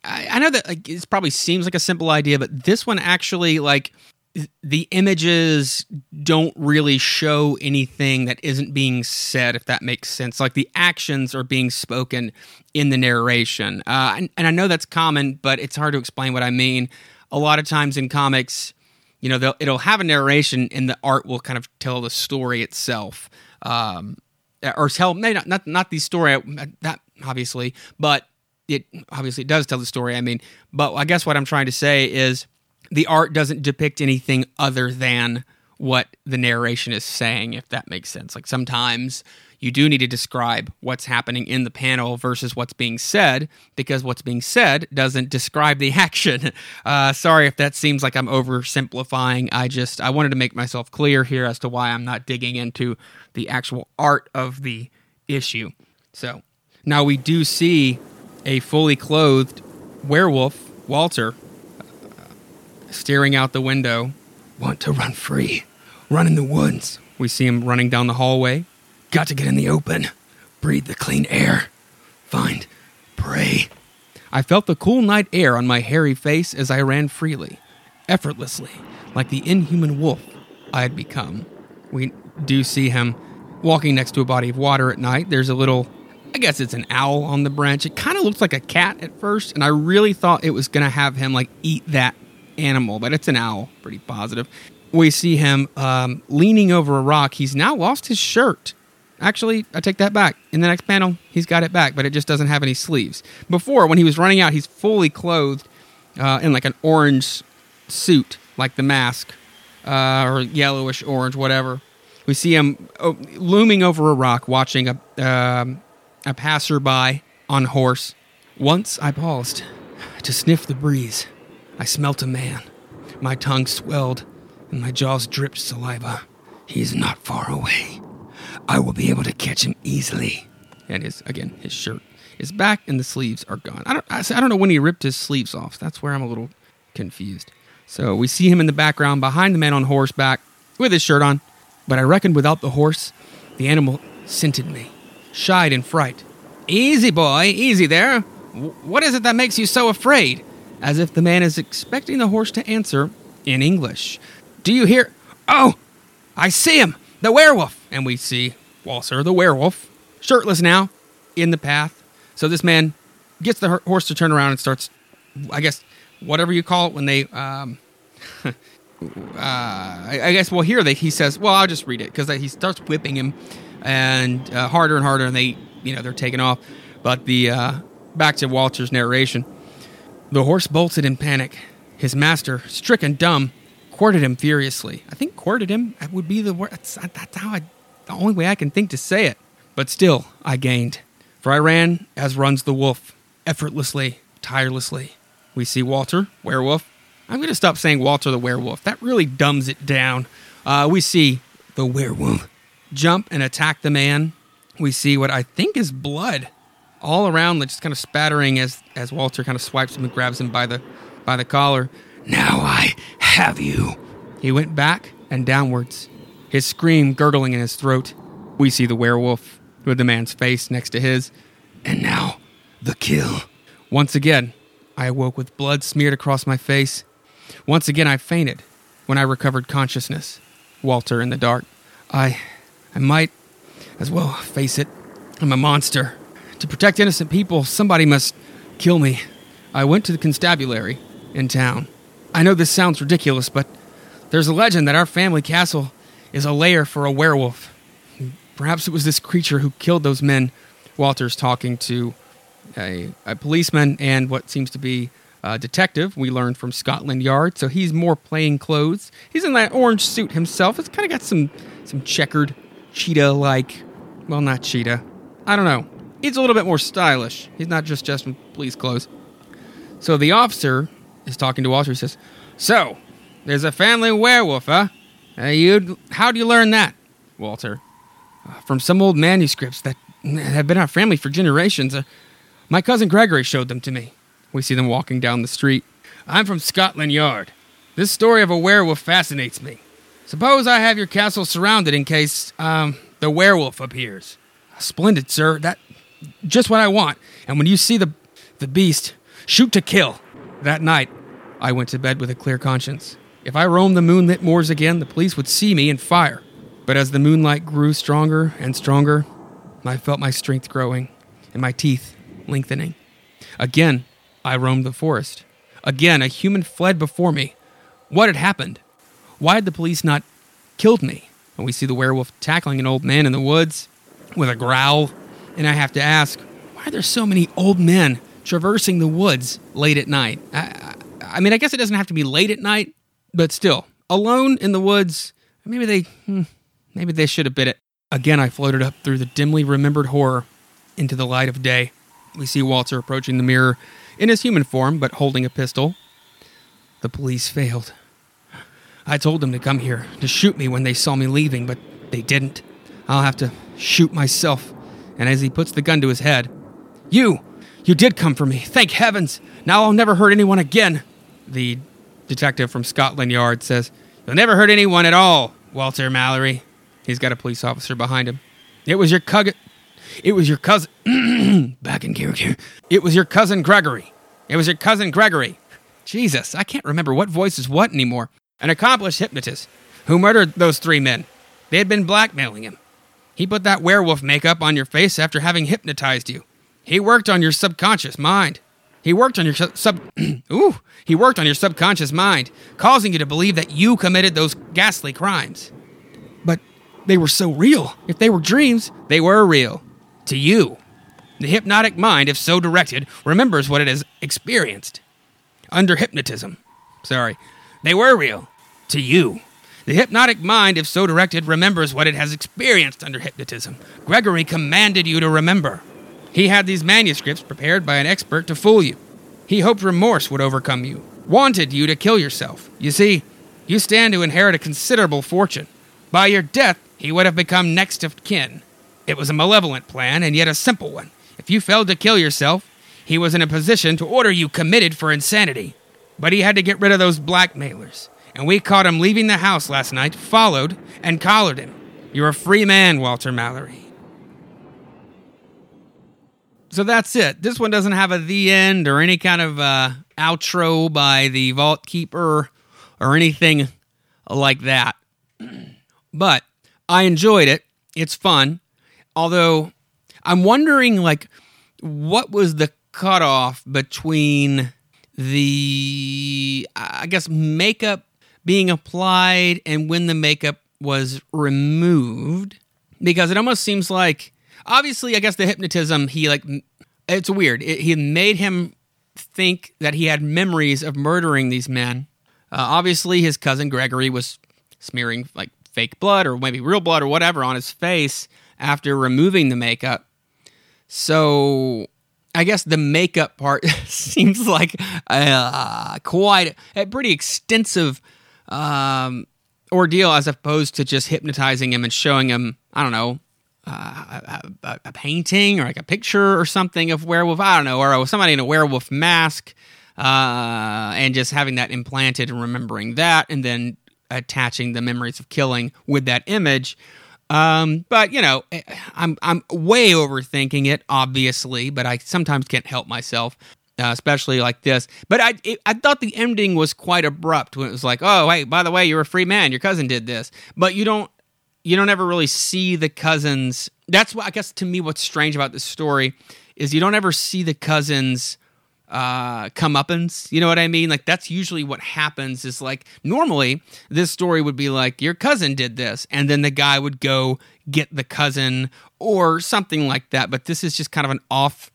I, I know that like, it probably seems like a simple idea, but this one actually like the images don't really show anything that isn't being said if that makes sense like the actions are being spoken in the narration uh, and, and, i know that's common but it's hard to explain what i mean a lot of times in comics you know it'll have a narration and the art will kind of tell the story itself um, or tell maybe not, not not the story that obviously but it obviously does tell the story i mean but i guess what i'm trying to say is the art doesn't depict anything other than what the narration is saying, if that makes sense. Like sometimes you do need to describe what's happening in the panel versus what's being said because what's being said doesn't describe the action. Uh, sorry if that seems like I'm oversimplifying. I just I wanted to make myself clear here as to why I'm not digging into the actual art of the issue. So now we do see a fully clothed werewolf, Walter, staring out the window. Want to run free. Run in the woods. We see him running down the hallway. Got to get in the open. Breathe the clean air. Find prey. I felt the cool night air on my hairy face as I ran freely, effortlessly, like the inhuman wolf I had become. We do see him walking next to a body of water at night. There's a little, I guess it's an owl on the branch. It kind of looks like a cat at first, and I really thought it was going to have him like eat that animal, but it's an owl. Pretty positive. We see him um, leaning over a rock. He's now lost his shirt. Actually, I take that back. In the next panel, he's got it back, but it just doesn't have any sleeves. Before, when he was running out, he's fully clothed uh, in like an orange suit, like the mask, uh, or yellowish orange, whatever. We see him oh, looming over a rock, watching a um, a passerby on horse. Once I paused to sniff the breeze. I smelt a man. My tongue swelled and my jaws dripped saliva. He is not far away. I will be able to catch him easily. And his again, his shirt is back and the sleeves are gone. I don't I, I don't know when he ripped his sleeves off. That's where I'm a little confused. So we see him in the background behind the man on horseback with his shirt on. But I reckoned without the horse, the animal scented me, shied in fright. Easy, boy, easy there. What is it that makes you so afraid? as if the man is expecting the horse to answer in English. Do you hear? Oh, I see him, the werewolf. And we see Walter, the werewolf, shirtless now, in the path. So this man gets the horse to turn around and starts, I guess, whatever you call it when they. Um, uh, I, I, guess well here they, he says well I'll just read it because he starts whipping him and uh, harder and harder and they you know they're taking off but the uh, back to Walter's narration the horse bolted in panic. His master, stricken dumb, quartered him furiously. I think quartered him would be the word. That's, that's how I, the only way I can think to say it. But still, I gained. For I ran as runs the wolf, effortlessly, tirelessly. We see Walter, werewolf. I'm going to stop saying Walter the werewolf. That really dumbs it down. Uh, we see the werewolf jump and attack the man. We see what I think is blood all around, just kind of spattering as as Walter kind of swipes him and grabs him by the by the collar. Now I have you. He went back and downwards, his scream gurgling in his throat. We see the werewolf with the man's face next to his. And now, the kill. Once again, I awoke with blood smeared across my face. Once again, I fainted when I recovered consciousness. Walter in the dark. I. I might as well face it. I'm a monster. To protect innocent people, somebody must kill me. I went to the constabulary in town. I know this sounds ridiculous, but there's a legend that our family castle is a lair for a werewolf. Perhaps it was this creature who killed those men. Walter's talking to a, a policeman and what seems to be a detective. We learned from Scotland Yard, so he's more plain clothes. He's in that orange suit himself. It's kind of got some some checkered cheetah like Well, not Cheetah. I don't know. He's a little bit more stylish. He's not just just in police clothes. So the officer is talking to Walter. He says, "So, there's a family werewolf, huh? Uh, you, how'd you learn that, Walter? Uh, from some old manuscripts that have been our family for generations. Uh, my cousin Gregory showed them to me. We see them walking down the street. I'm from Scotland Yard. This story of a werewolf fascinates me. Suppose I have your castle surrounded in case um, the werewolf appears. Splendid, sir. That just what I want. And when you see the the beast, shoot to kill. That night, I went to bed with a clear conscience. If I roamed the moonlit moors again, the police would see me and fire. But as the moonlight grew stronger and stronger, I felt my strength growing and my teeth lengthening. Again, I roamed the forest. Again, a human fled before me. What had happened? Why had the police not killed me? And we see the werewolf tackling an old man in the woods with a growl. And I have to ask, why are there so many old men traversing the woods late at night? I, I, I mean, I guess it doesn't have to be late at night, but still, alone in the woods, maybe they, hmm, maybe they should have bit it. Again, I floated up through the dimly remembered horror into the light of day. We see Walter approaching the mirror in his human form, but holding a pistol. The police failed. I told them to come here to shoot me when they saw me leaving, but they didn't. I'll have to shoot myself. And as he puts the gun to his head, You! You did come for me. Thank heavens! Now I'll never hurt anyone again. The detective from Scotland Yard says, You'll never hurt anyone at all, Walter Mallory. He's got a police officer behind him. It was your cousin. It was your cousin. Back in character. It was your cousin Gregory. It was your cousin Gregory. Jesus, I can't remember what voice is what anymore. An accomplished hypnotist who murdered those three men. They had been blackmailing him. He put that werewolf makeup on your face after having hypnotized you. He worked on your subconscious mind. He worked on your sub, ooh, he worked on your subconscious mind, causing you to believe that you committed those ghastly crimes. But they were so real. If they were dreams, they were real. To you. The hypnotic mind, if so directed, remembers what it has experienced. Under hypnotism. Sorry. They were real. To you. The hypnotic mind, if so directed, remembers what it has experienced under hypnotism. Gregory commanded you to remember. He had these manuscripts prepared by an expert to fool you. He hoped remorse would overcome you, wanted you to kill yourself. You see, you stand to inherit a considerable fortune. By your death, he would have become next of kin. It was a malevolent plan, and yet a simple one. If you failed to kill yourself, he was in a position to order you committed for insanity. But he had to get rid of those blackmailers, and we caught him leaving the house last night, followed, and collared him. You're a free man, Walter Mallory. So that's it. This one doesn't have a the end or any kind of uh, outro by the Vault Keeper or anything like that. But I enjoyed it. It's fun. Although I'm wondering, like, what was the cutoff between the, I guess, makeup being applied and when the makeup was removed? Because it almost seems like, obviously, I guess the hypnotism, he, like, it's weird. It, he made him think that he had memories of murdering these men. Uh, obviously, his cousin Gregory was smearing, like, fake blood or maybe real blood or whatever on his face after removing the makeup. So I guess the makeup part seems like uh, quite a pretty extensive um, ordeal as opposed to just hypnotizing him and showing him, I don't know, a, a, painting or like a picture or something of werewolf. I don't know, or somebody in a werewolf mask, uh, and just having that implanted and remembering that, and then attaching the memories of killing with that image. Um, but you know, eh, I'm I'm way overthinking it, obviously, but I sometimes can't help myself, uh, especially like this. But I it, I thought the ending was quite abrupt when it was like, oh hey, by the way, you're a free man. Your cousin did this, but you don't you don't ever really see the cousins. That's what I guess to me what's strange about this story is you don't ever see the cousins uh, comeuppance. You know what I mean? Like that's usually what happens. Is like normally this story would be like your cousin did this, and then the guy would go get the cousin or something like that. But this is just kind of an off.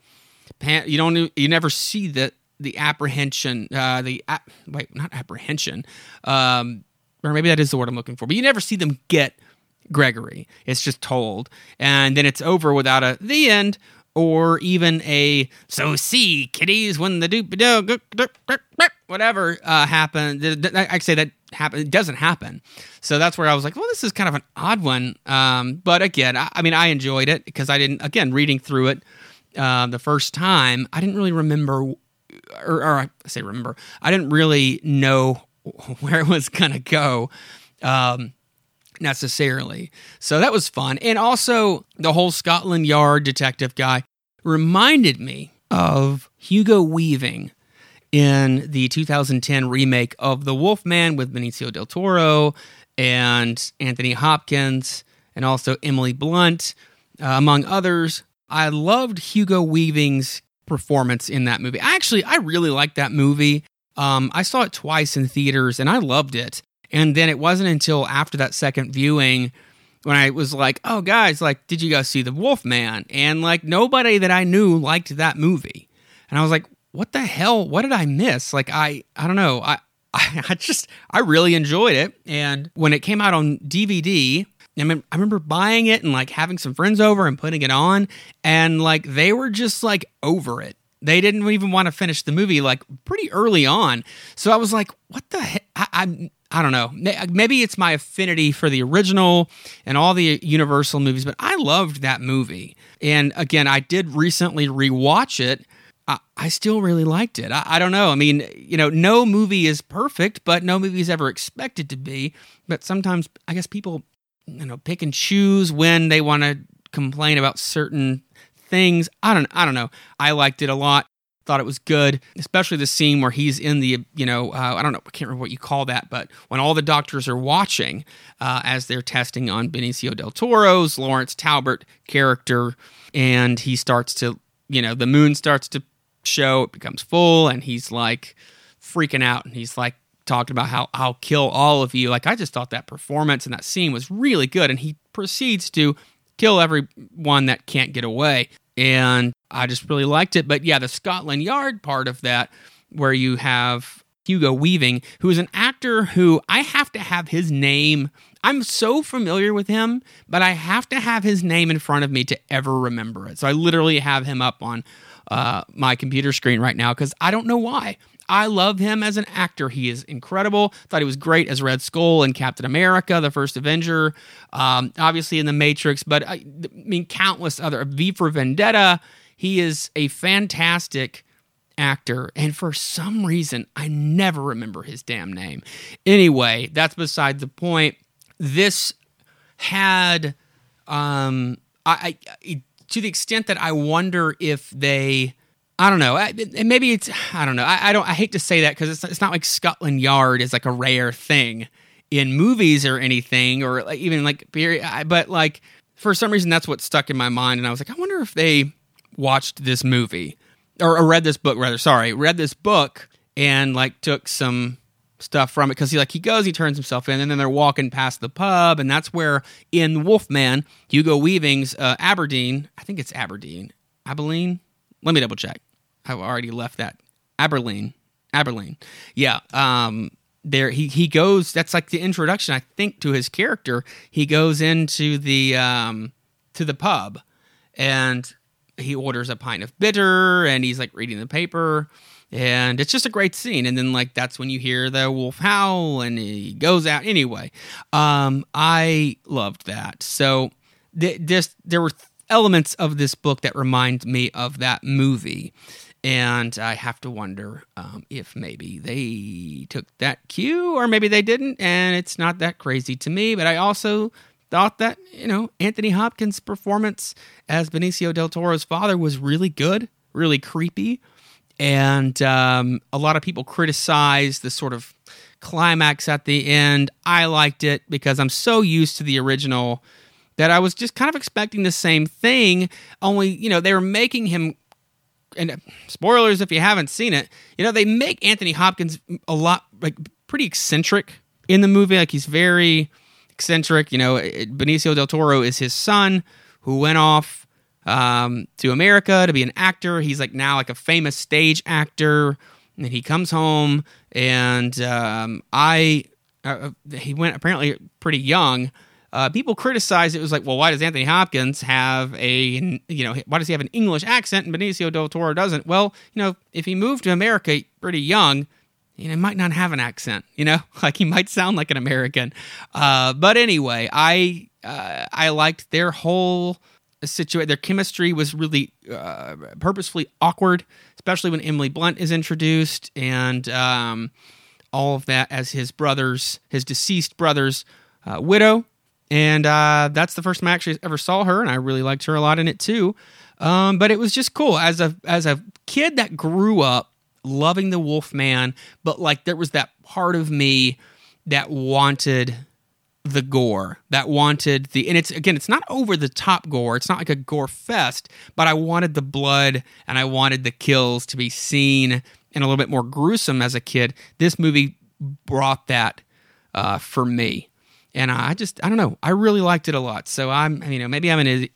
You don't. You never see the the apprehension. Uh, the wait, not apprehension. Um, or maybe that is the word I'm looking for. But you never see them get Gregory. It's just told. And then it's over without a the end or even a so see kiddies when the doop doo whatever uh, happened. I say that happen. It doesn't happen. So that's where I was like, well, this is kind of an odd one. Um, but again, I, I, mean, I enjoyed it because I didn't. Again, reading through it uh, the first time, I didn't really remember, or, or I say remember, I didn't really know where it was gonna go. Um, necessarily. So that was fun. And also, the whole Scotland Yard detective guy reminded me of Hugo Weaving in the 2010 remake of The Wolfman with Benicio del Toro and Anthony Hopkins and also Emily Blunt, uh, among others. I loved Hugo Weaving's performance in that movie. Actually, I really liked that movie. Um, I saw it twice in theaters and I loved it. And then it wasn't until after that second viewing when I was like, "Oh, guys, like, did you guys see The Wolf Man?" And like nobody that I knew liked that movie, and I was like, "What the hell? What did I miss?" Like, I I don't know. I I, just I really enjoyed it, and when it came out on DVD. I, mean, I remember buying it and like having some friends over and putting it on, and like they were just like over it. They didn't even want to finish the movie like pretty early on. So I was like, what the heck? I, I, I don't know. Maybe it's my affinity for the original and all the Universal movies, but I loved that movie. And again, I did recently rewatch it. I, I still really liked it. I, I don't know. I mean, you know, no movie is perfect, but no movie is ever expected to be. But sometimes I guess people, you know, pick and choose when they want to complain about certain things. I don't I don't know. I liked it a lot. Thought it was good, especially the scene where he's in the, you know, uh, I don't know, I can't remember what you call that, but when all the doctors are watching uh, as they're testing on Benicio del Toro's Lawrence Talbot character, and he starts to, you know, the moon starts to show, it becomes full, and he's like freaking out, and he's like talking about how I'll kill all of you. Like, I just thought that performance and that scene was really good, and he proceeds to kill everyone that can't get away. And I just really liked it. But yeah, the Scotland Yard part of that, where you have Hugo Weaving, who is an actor who I have to have his name. I'm so familiar with him, but I have to have his name in front of me to ever remember it. So I literally have him up on uh, my computer screen right now because I don't know why. I love him as an actor. He is incredible. Thought he was great as Red Skull in Captain America, the first Avenger, um, obviously in The Matrix, but I, I mean, countless other. V for Vendetta. He is a fantastic actor, and for some reason, I never remember his damn name. Anyway, that's beside the point. This had, um, I, I to the extent that I wonder if they I don't know. Maybe it's I don't know. I, I don't. I hate to say that because it's it's not like Scotland Yard is like a rare thing in movies or anything or like even like. But like for some reason that's what stuck in my mind, and I was like, I wonder if they watched this movie or, or read this book rather. Sorry, read this book and like took some stuff from it because he like he goes, he turns himself in, and then they're walking past the pub, and that's where in Wolfman, Hugo Weaving's uh, Aberdeen, I think it's Aberdeen, Abilene. Let me double check. I've already left that. Aberline. Aberline. Yeah. Um, there he he goes that's like the introduction i think to his character he goes into the um to the pub and he orders a pint of bitter and he's like reading the paper and it's just a great scene and then like that's when you hear the wolf howl and he goes out anyway um i loved that so th- this there were elements of this book that remind me of that movie and I have to wonder um, if maybe they took that cue or maybe they didn't. And it's not that crazy to me. But I also thought that, you know, Anthony Hopkins' performance as Benicio del Toro's father was really good, really creepy. And um, a lot of people criticized the sort of climax at the end. I liked it because I'm so used to the original that I was just kind of expecting the same thing, only, you know, they were making him and spoilers if you haven't seen it, you know, they make Anthony Hopkins a lot like pretty eccentric in the movie. Like he's very eccentric. You know, Benicio del Toro is his son who went off um, to America to be an actor. He's like now like a famous stage actor, and he comes home and um, I uh, he went apparently pretty young. Uh, people criticized it. was like, well, why does Anthony Hopkins have a, you know, why does he have an English accent and Benicio del Toro doesn't? Well, you know, if he moved to America pretty young, you know, he might not have an accent, you know, like he might sound like an American. Uh, but anyway, I, uh, I liked their whole situation. Their chemistry was really uh, purposefully awkward, especially when Emily Blunt is introduced and, um, all of that as his brother's, his deceased brother's uh, widow and uh, that's the first time I actually ever saw her, and I really liked her a lot in it too. Um, but it was just cool as a as a kid that grew up loving the Wolfman, but like there was that part of me that wanted the gore, that wanted the and it's again it's not over the top gore, it's not like a gore fest, but I wanted the blood and I wanted the kills to be seen and a little bit more gruesome as a kid. This movie brought that uh, for me and I just I don't know I really liked it a lot. So I'm you know maybe I'm an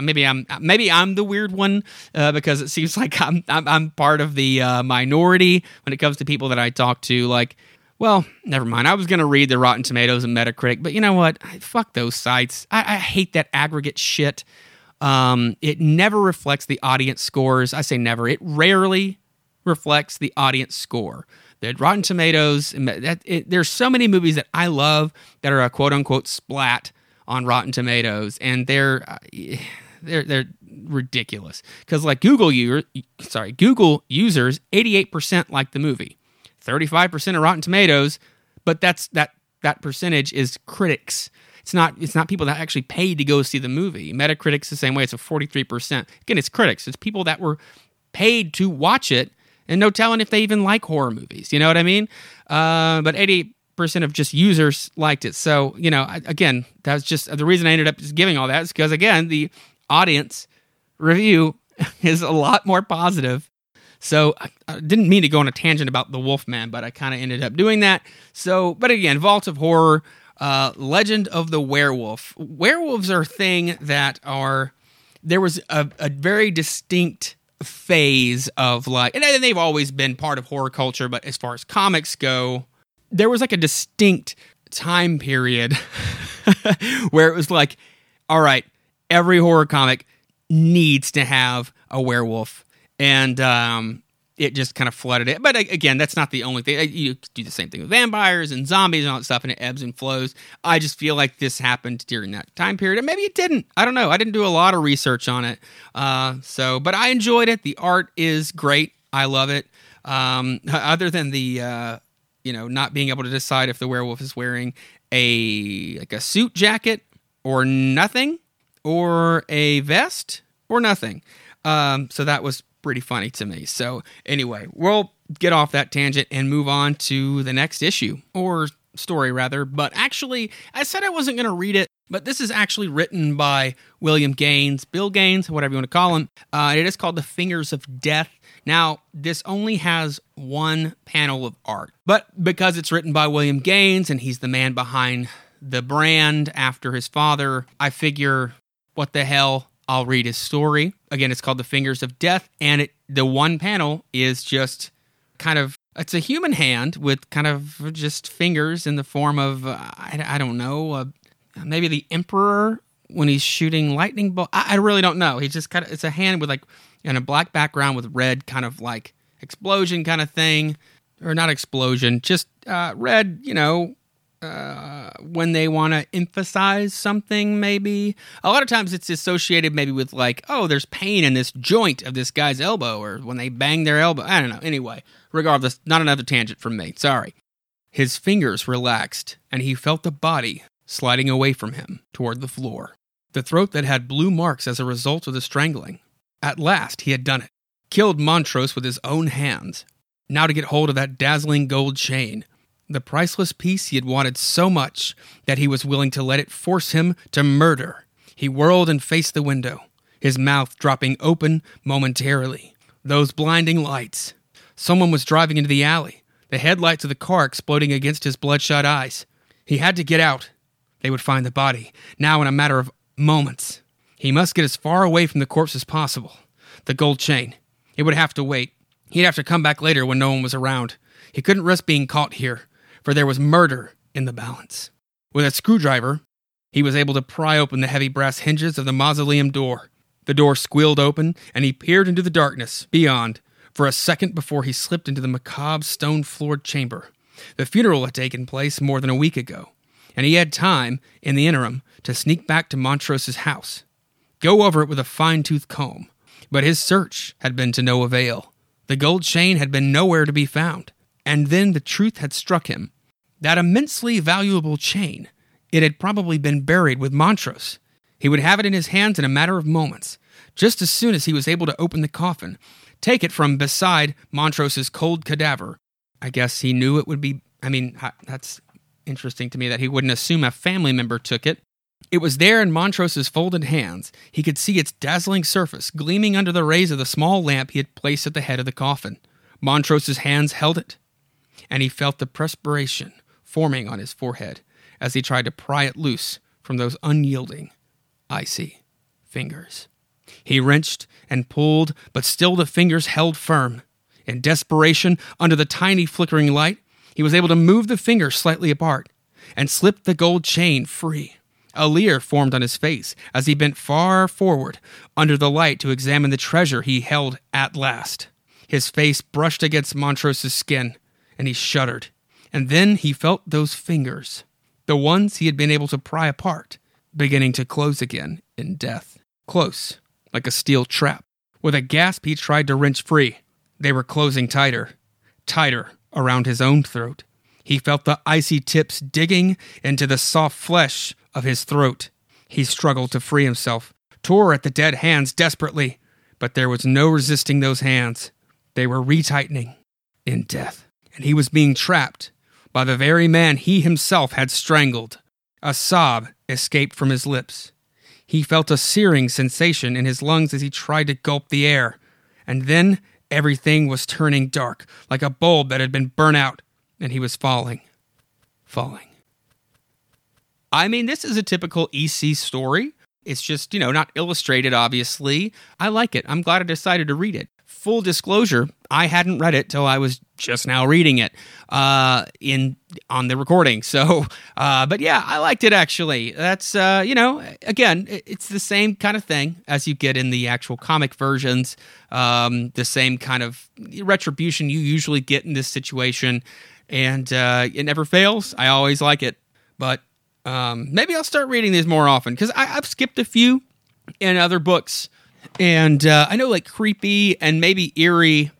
maybe I'm maybe I'm the weird one uh, because it seems like I'm I'm, I'm part of the uh, minority when it comes to people that I talk to. Like, well, never mind. I was gonna read the Rotten Tomatoes and Metacritic, but you know what? Fuck those sites. I, I hate that aggregate shit. Um, it never reflects the audience scores. I say never. It rarely reflects the audience score that Rotten Tomatoes. That, it, there's so many movies that I love that are a quote unquote splat on Rotten Tomatoes, and they're uh, they're they're ridiculous because like Google user, sorry, Google users, 88% like the movie, 35% of Rotten Tomatoes, but that's that that percentage is critics. It's not it's not people that actually paid to go see the movie. Metacritic's the same way. It's a 43%. Again, it's critics. It's people that were paid to watch it and no telling if they even like horror movies. You know what I mean? Uh, but 80% of just users liked it. So, you know, again, that's just the reason I ended up just giving all that is because, again, the audience review is a lot more positive. So I didn't mean to go on a tangent about the Wolfman, but I kind of ended up doing that. So, but again, Vault of Horror, uh, Legend of the Werewolf. Werewolves are a thing that are there was a, a very distinct phase of like, and they've always been part of horror culture, but as far as comics go, there was like a distinct time period where it was like, all right, every horror comic needs to have a werewolf. And um, it just kind of flooded it. But again, that's not the only thing. You do the same thing with vampires and zombies and all that stuff, and it ebbs and flows. I just feel like this happened during that time period, and maybe it didn't. I don't know. I didn't do a lot of research on it. Uh, so, but I enjoyed it. The art is great. I love it. Um, other than the, uh, you know, not being able to decide if the werewolf is wearing a like a suit jacket or nothing, or a vest or nothing. Um, so that was pretty funny to me. So, anyway, we'll get off that tangent and move on to the next issue, or story rather. But actually, I said I wasn't going to read it, but this is actually written by William Gaines, Bill Gaines, whatever you want to call him. Uh, it is called The Fingers of Death. Now, this only has one panel of art, but because it's written by William Gaines and he's the man behind the brand after his father, I figure what the hell I'll read his story. Again, it's called The Fingers of Death, and it the one panel is just kind of it's a human hand with kind of just fingers in the form of uh, I, I, don't know uh, maybe the emperor when he's shooting lightning bolt. I, I, really don't know. He's just kind of it's a hand with like in a black background with red kind of like explosion kind of thing or not explosion, just uh, red. You know, uh, when they want to emphasize something, maybe. A lot of times it's associated maybe with, like, oh, there's pain in this joint of this guy's elbow, or when they bang their elbow. I don't know. Anyway, regardless, not another tangent from me. Sorry. His fingers relaxed, and he felt the body sliding away from him toward the floor. The throat that had blue marks as a result of the strangling. At last, he had done it. Killed Montrose with his own hands. Now to get hold of that dazzling gold chain the priceless piece he had wanted so much that he was willing to let it force him to murder. He whirled and faced the window, his mouth dropping open momentarily. Those blinding lights. Someone was driving into the alley, the headlights of the car exploding against his bloodshot eyes. He had to get out. They would find the body, now in a matter of moments. He must get as far away from the corpse as possible. The gold chain. It would have to wait. He'd have to come back later when no one was around. He couldn't risk being caught here for there was murder in the balance. With a screwdriver, He was able to pry open the heavy brass hinges of the mausoleum door. The door squealed open, and he peered into the darkness beyond for a second before he slipped into the macabre stone floored chamber. The funeral had taken place more than a week ago, and he had time, in the interim, to sneak back to Montrose's house, go over it with a fine tooth comb. But his search had been to no avail. The gold chain had been nowhere to be found. And then the truth had struck him. That immensely valuable chain, it had probably been buried with Montrose. He would have it in his hands in a matter of moments, just as soon as he was able to open the coffin, take it from beside Montrose's cold cadaver. I guess he knew it would be. I mean, that's interesting to me that he wouldn't assume a family member took it. It was there in Montrose's folded hands. He could see its dazzling surface gleaming under the rays of the small lamp he had placed at the head of the coffin. Montrose's hands held it, and he felt the perspiration forming on his forehead as he tried to pry it loose from those unyielding, icy fingers. He wrenched and pulled, but still the fingers held firm. In desperation, under the tiny flickering light, he was able to move the fingers slightly apart and slip the gold chain free. A leer formed on his face as he bent far forward under the light to examine the treasure he held at last. His face brushed against Montrose's skin, and he shuddered. And then he felt those fingers, the ones he had been able to pry apart, beginning to close again in death. Close, like a steel trap. With a gasp, he tried to wrench free. They were closing tighter, tighter around his own throat. He felt the icy tips digging into the soft flesh of his throat. He struggled to free himself, tore at the dead hands desperately, but there was no resisting those hands. They were retightening in death, and he was being trapped by the very man he himself had strangled. A sob escaped from his lips. He felt a searing sensation in his lungs as he tried to gulp the air. And then everything was turning dark, like a bulb that had been burnt out, and he was falling, falling. I mean, this is a typical EC story. It's just, you know, not illustrated, obviously. I like it. I'm glad I decided to read it full disclosure, I hadn't read it till I was just now reading it uh, in on the recording. So, uh, but yeah, I liked it actually. That's uh, you know, again, it's the same kind of thing as you get in the actual comic versions. Um, the same kind of retribution you usually get in this situation, and uh, it never fails. I always like it, but um, maybe I'll start reading these more often because I've skipped a few in other books and uh, I know like creepy and maybe eerie.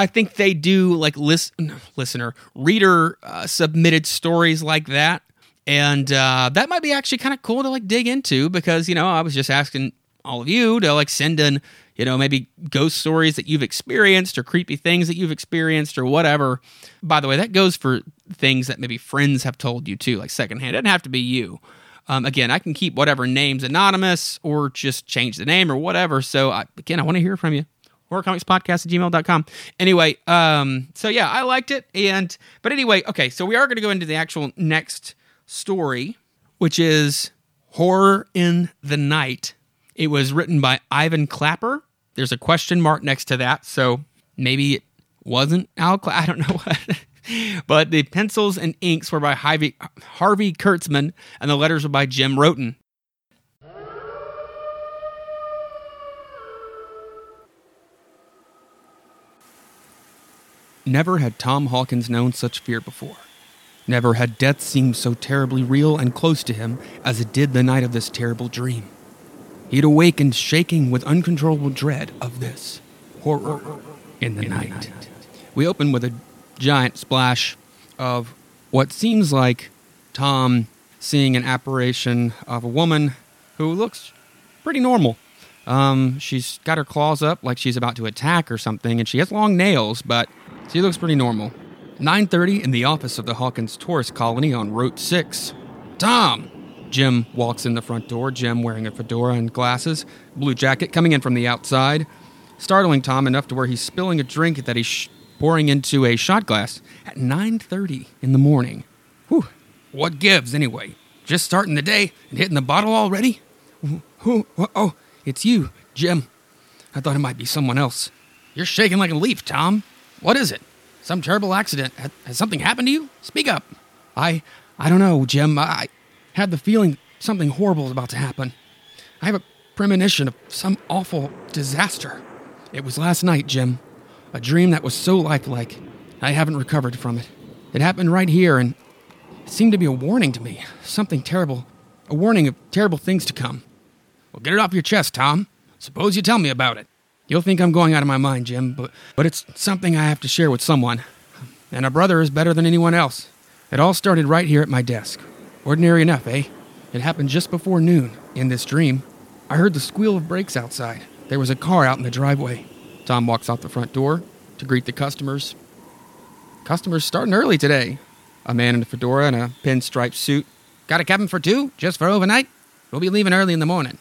I think they do like list, listener reader uh, submitted stories like that, and uh, that might be actually kind of cool to like dig into because you know I was just asking all of you to like send in you know maybe ghost stories that you've experienced or creepy things that you've experienced or whatever. By the way, that goes for things that maybe friends have told you too, like secondhand. It doesn't have to be you. Um, again, I can keep whatever names anonymous or just change the name or whatever. So, I, again, I want to hear from you. HorrorComicsPodcast at gmail.com. Anyway, um, so yeah, I liked it. And, but anyway, okay, so we are going to go into the actual next story, which is Horror in the Night. It was written by Ivan Clapper. There's a question mark next to that. So maybe it wasn't Al Clapper. I don't know what but the pencils and inks were by Harvey, Harvey Kurtzman, and the letters were by Jim Wroten. Never had Tom Hawkins known such fear before. Never had death seemed so terribly real and close to him as it did the night of this terrible dream. He had awakened shaking with uncontrollable dread of this horror in the, in night. the night. We open with a giant splash of what seems like Tom seeing an apparition of a woman who looks pretty normal. Um, she's got her claws up like she's about to attack or something, and she has long nails, but she looks pretty normal. 9:30 in the office of the Hawkins tourist colony on Route 6. Tom! Jim walks in the front door, Jim wearing a fedora and glasses, blue jacket coming in from the outside, startling Tom enough to where he's spilling a drink that he's sh- pouring into a shot glass at 9:30 in the morning. Whew, what gives anyway? Just starting the day and hitting the bottle already? Who? Oh, it's you, Jim. I thought it might be someone else. You're shaking like a leaf, Tom. What is it? Some terrible accident? Has something happened to you? Speak up. I I don't know, Jim. I had the feeling something horrible is about to happen. I have a premonition of some awful disaster. It was last night, Jim. A dream that was so lifelike. I haven't recovered from it. It happened right here, and it seemed to be a warning to me. Something terrible. A warning of terrible things to come. Well, get it off your chest, Tom. Suppose you tell me about it. You'll think I'm going out of my mind, Jim, but, but it's something I have to share with someone. And a brother is better than anyone else. It all started right here at my desk. Ordinary enough, eh? It happened just before noon, in this dream. I heard the squeal of brakes outside. There was a car out in the driveway. Tom walks out the front door to greet the customers. Customers starting early today. A man in a fedora and a pinstripe suit. Got a cabin for two, just for overnight? We'll be leaving early in the morning.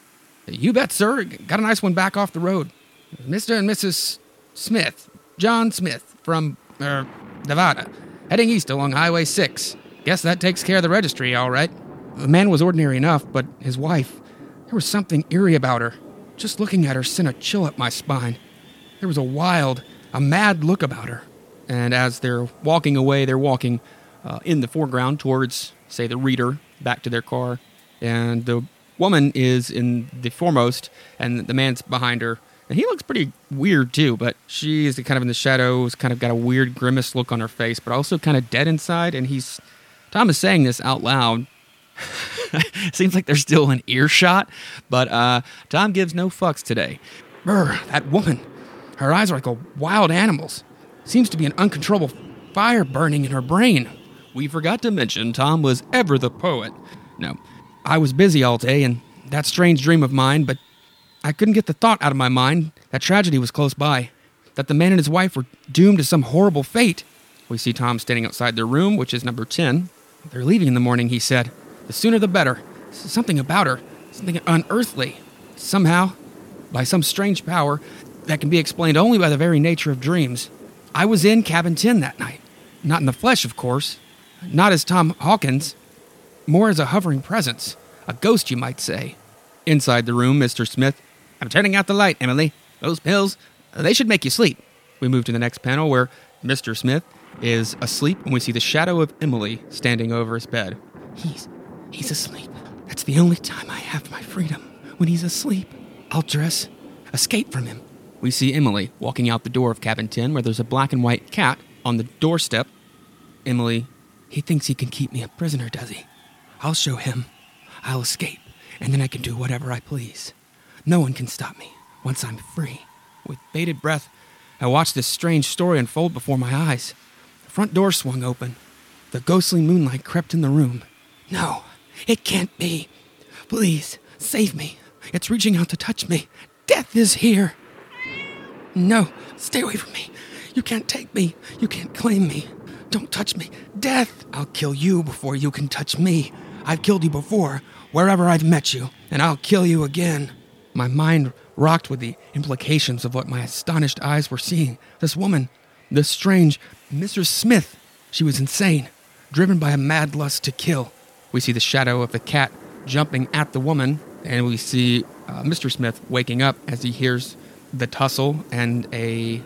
You bet, sir. Got a nice one back off the road. Mr. and Mrs. Smith, John Smith, from, er, Nevada, heading east along Highway 6. Guess that takes care of the registry, all right. The man was ordinary enough, but his wife, there was something eerie about her. Just looking at her sent a chill up my spine. There was a wild, a mad look about her. And as they're walking away, they're walking uh, in the foreground towards, say, the reader, back to their car. And the woman is in the foremost, and the man's behind her. And he looks pretty weird too, but she's kind of in the shadows, kind of got a weird grimace look on her face, but also kind of dead inside. And he's, Tom is saying this out loud. Seems like there's still an earshot, but uh, Tom gives no fucks today. Brr, that woman. Her eyes are like a wild animal's. Seems to be an uncontrollable fire burning in her brain. We forgot to mention Tom was ever the poet. No, I was busy all day, and that strange dream of mine, but I couldn't get the thought out of my mind that tragedy was close by, that the man and his wife were doomed to some horrible fate. We see Tom standing outside their room, which is number 10. They're leaving in the morning, he said. The sooner the better. Something about her, something unearthly. Somehow, by some strange power that can be explained only by the very nature of dreams, I was in cabin 10 that night. Not in the flesh, of course. Not as Tom Hawkins. More as a hovering presence. A ghost, you might say. Inside the room, Mr. Smith. I'm turning out the light, Emily. Those pills, uh, they should make you sleep. We move to the next panel where Mr. Smith is asleep and we see the shadow of Emily standing over his bed. He's he's asleep. That's the only time I have my freedom. When he's asleep, I'll dress, escape from him. We see Emily walking out the door of cabin 10 where there's a black and white cat on the doorstep. Emily, he thinks he can keep me a prisoner, does he? I'll show him. I'll escape, and then I can do whatever I please. No one can stop me once I'm free. With bated breath, I watched this strange story unfold before my eyes. The front door swung open. The ghostly moonlight crept in the room. No, it can't be. Please, save me. It's reaching out to touch me. Death is here. No, stay away from me. You can't take me. You can't claim me. Don't touch me. Death! I'll kill you before you can touch me. I've killed you before, wherever I've met you, and I'll kill you again. My mind rocked with the implications of what my astonished eyes were seeing. This woman, this strange Mrs. Smith, she was insane, driven by a mad lust to kill. We see the shadow of the cat jumping at the woman, and we see uh, Mr. Smith waking up as he hears the tussle and a.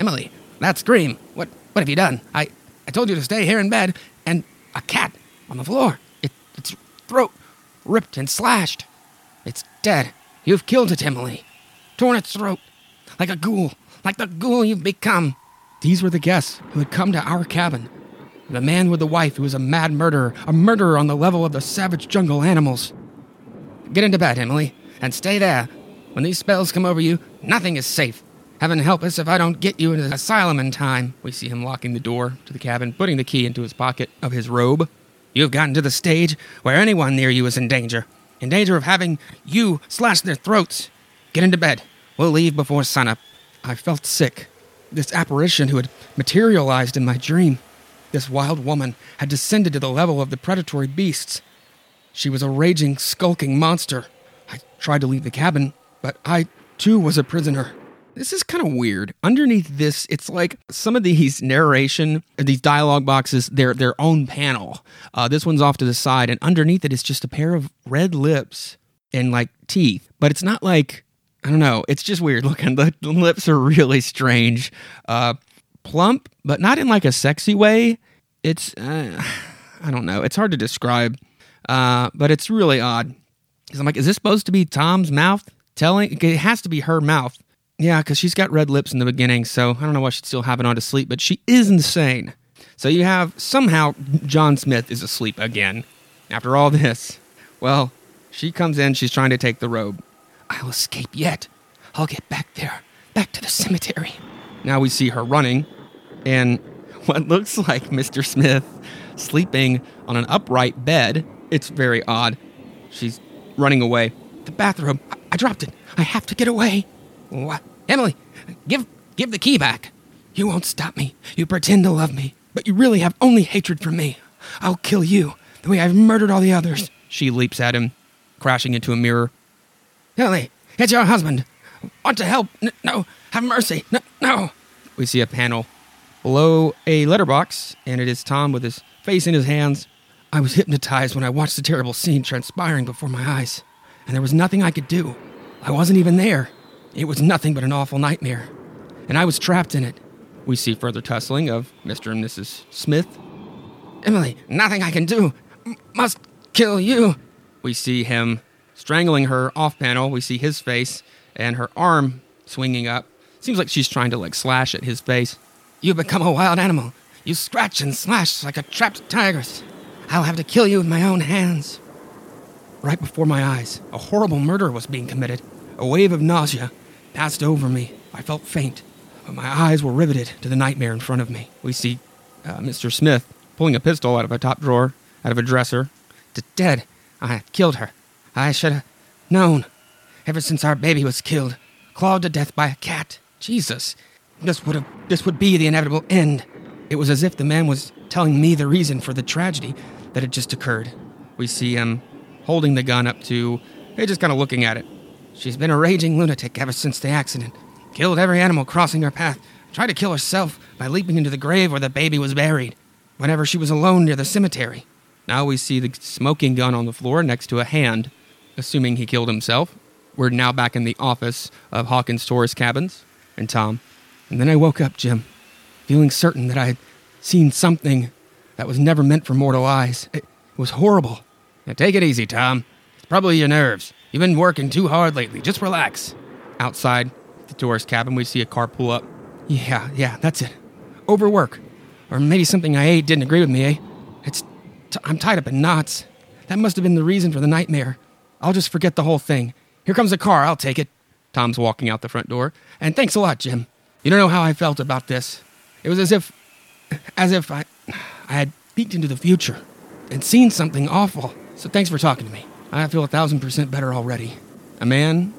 Emily, that scream. What, what have you done? I, I told you to stay here in bed, and a cat on the floor. It, its throat ripped and slashed. It's dead. You've killed it, Emily. Torn its throat. Like a ghoul. Like the ghoul you've become. These were the guests who had come to our cabin. The man with the wife who was a mad murderer, a murderer on the level of the savage jungle animals. Get into bed, Emily, and stay there. When these spells come over you, nothing is safe. Heaven help us if I don't get you into the asylum in time. We see him locking the door to the cabin, putting the key into his pocket of his robe. You've gotten to the stage where anyone near you is in danger. In danger of having you slash their throats. Get into bed. We'll leave before sunup. I felt sick. This apparition who had materialized in my dream, this wild woman, had descended to the level of the predatory beasts. She was a raging, skulking monster. I tried to leave the cabin, but I, too, was a prisoner. This is kind of weird. Underneath this, it's like some of these narration, these dialogue boxes, they're their own panel. Uh, this one's off to the side, and underneath it is just a pair of red lips and like teeth. But it's not like I don't know. It's just weird looking. The, the lips are really strange. Uh, plump, but not in like a sexy way. It's uh, I don't know. It's hard to describe. Uh, but it's really odd. Because I'm like, is this supposed to be Tom's mouth telling? It has to be her mouth. Yeah, because she's got red lips in the beginning, so I don't know why she'd still have it on to sleep, but she is insane. So you have somehow John Smith is asleep again after all this. Well, she comes in, she's trying to take the robe. I'll escape yet. I'll get back there, back to the cemetery. Now we see her running, and what looks like Mr. Smith sleeping on an upright bed. It's very odd. She's running away. The bathrobe. I, I dropped it. I have to get away. What? Emily, give give the key back. You won't stop me. You pretend to love me, but you really have only hatred for me. I'll kill you the way I've murdered all the others. She leaps at him, crashing into a mirror. Emily, it's your husband. Want to help? N- no, have mercy. No, no. We see a panel below a letterbox, and it is Tom with his face in his hands. I was hypnotized when I watched the terrible scene transpiring before my eyes, and there was nothing I could do. I wasn't even there. It was nothing but an awful nightmare, and I was trapped in it. We see further tussling of Mr. and Mrs. Smith. Emily, nothing I can do. M- must kill you. We see him strangling her off panel. We see his face and her arm swinging up. Seems like she's trying to like slash at his face. You become a wild animal. You scratch and slash like a trapped tigress. I'll have to kill you with my own hands. Right before my eyes, a horrible murder was being committed. A wave of nausea passed over me. I felt faint, but my eyes were riveted to the nightmare in front of me. We see uh, Mr. Smith pulling a pistol out of a top drawer, out of a dresser. D- dead. I killed her. I should have known. Ever since our baby was killed, clawed to death by a cat. Jesus, this would have this would be the inevitable end. It was as if the man was telling me the reason for the tragedy that had just occurred. We see him holding the gun up to, hey, just kind of looking at it. She's been a raging lunatic ever since the accident. Killed every animal crossing her path. Tried to kill herself by leaping into the grave where the baby was buried. Whenever she was alone near the cemetery. Now we see the smoking gun on the floor next to a hand, assuming he killed himself. We're now back in the office of Hawkins Tourist Cabins and Tom. And then I woke up, Jim, feeling certain that I had seen something that was never meant for mortal eyes. It was horrible. Now take it easy, Tom. It's probably your nerves. You've been working too hard lately. Just relax. Outside the tourist cabin, we see a car pull up. Yeah, yeah, that's it. Overwork. Or maybe something I ate didn't agree with me, eh? It's. T- I'm tied up in knots. That must have been the reason for the nightmare. I'll just forget the whole thing. Here comes the car. I'll take it. Tom's walking out the front door. And thanks a lot, Jim. You don't know how I felt about this. It was as if. as if I. I had peeked into the future and seen something awful. So thanks for talking to me. I feel a thousand percent better already. A man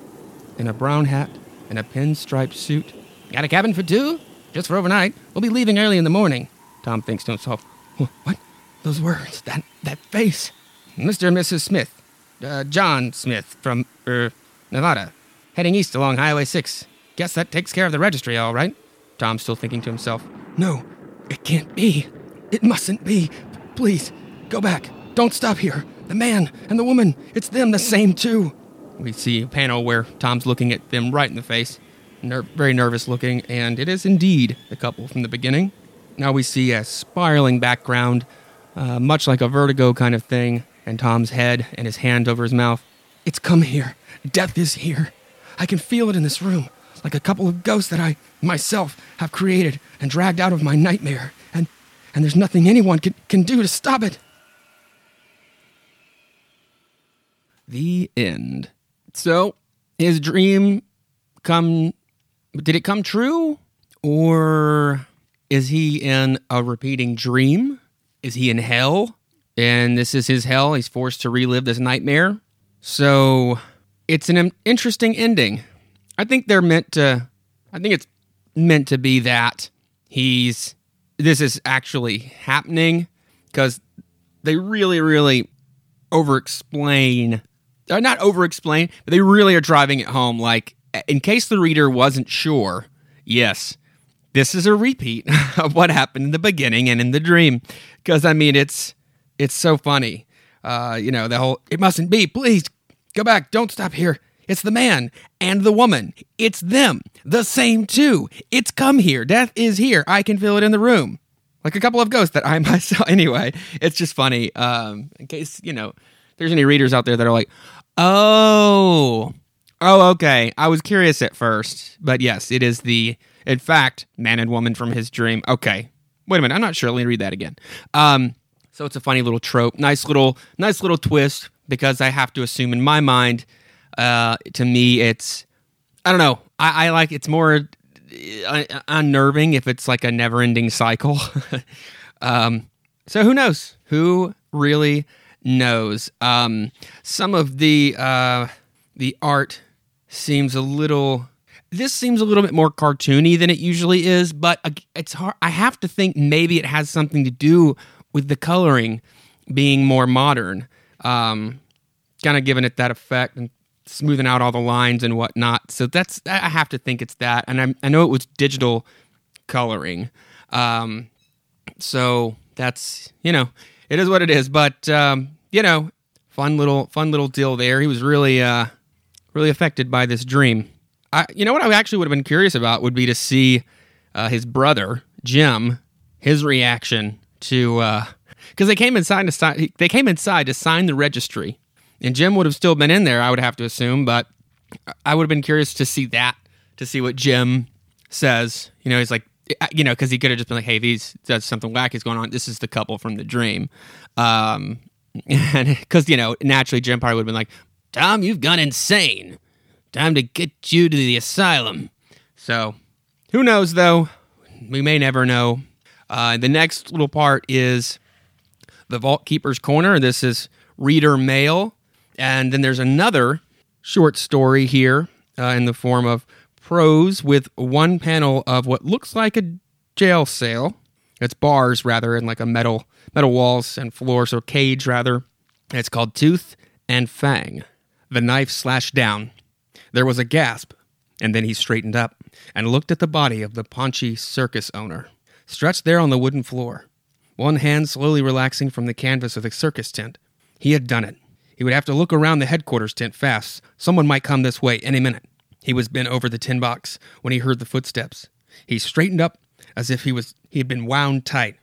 in a brown hat and a pinstriped suit. Got a cabin for two? Just for overnight. We'll be leaving early in the morning. Tom thinks to himself, What? Those words, that, that face. Mr. and Mrs. Smith. Uh, John Smith from, er, Nevada. Heading east along Highway 6. Guess that takes care of the registry, all right? Tom's still thinking to himself, No, it can't be. It mustn't be. Please, go back. Don't stop here. The man and the woman, it's them the same too. We see a panel where Tom's looking at them right in the face, ner- very nervous looking, and it is indeed the couple from the beginning. Now we see a spiraling background, uh, much like a vertigo kind of thing, and Tom's head and his hand over his mouth. It's come here. Death is here. I can feel it in this room, like a couple of ghosts that I, myself, have created and dragged out of my nightmare. And, and there's nothing anyone can, can do to stop it. The end. So, his dream come did it come true or is he in a repeating dream? Is he in hell? And this is his hell. He's forced to relive this nightmare. So, it's an interesting ending. I think they're meant to I think it's meant to be that he's this is actually happening because they really really over explain or not over explain, but they really are driving it home. Like, in case the reader wasn't sure, yes, this is a repeat of what happened in the beginning and in the dream. Because I mean, it's it's so funny. Uh, you know, the whole it mustn't be. Please go back. Don't stop here. It's the man and the woman. It's them. The same too. It's come here. Death is here. I can feel it in the room. Like a couple of ghosts that I myself. Anyway, it's just funny. Um, in case you know there's any readers out there that are like, oh, oh, okay. I was curious at first, but yes, it is the, in fact, man and woman from his dream. Okay, wait a minute. I'm not sure. Let me read that again. Um, so it's a funny little trope, nice little, nice little twist because I have to assume in my mind, uh, to me, it's, I don't know. I, I like it's more uh, unnerving if it's like a never-ending cycle. um, so who knows? Who really knows? Um, some of the uh, the art seems a little. This seems a little bit more cartoony than it usually is, but it's hard. I have to think maybe it has something to do with the coloring being more modern, um, kind of giving it that effect and smoothing out all the lines and whatnot. So that's I have to think it's that, and I, I know it was digital coloring. Um, so that's you know it is what it is. But um, you know, fun little fun little deal there. He was really uh, really affected by this dream. I you know what I actually would have been curious about would be to see uh, his brother Jim his reaction to because uh, they came inside to sign they came inside to sign the registry and Jim would have still been in there, I would have to assume, but I would have been curious to see that, to see what Jim says. You know, he's like, you know, because he could have just been like, "Hey, these there's something wacky's going on. This is the couple from the dream," um, and because you know, naturally, Jim probably would have been like, "Tom, you've gone insane. Time to get you to the asylum." So, who knows? Though we may never know. Uh, the next little part is the Vault Keeper's Corner. This is reader mail. And then there's another short story here uh, in the form of prose with one panel of what looks like a jail cell. It's bars rather, and like a metal metal walls and floor, so cage rather. It's called Tooth and Fang. The knife slashed down. There was a gasp, and then he straightened up and looked at the body of the paunchy circus owner, stretched there on the wooden floor, one hand slowly relaxing from the canvas of the circus tent. He had done it. He would have to look around the headquarters tent fast. Someone might come this way any minute. He was bent over the tin box when he heard the footsteps. He straightened up as if he was he had been wound tight,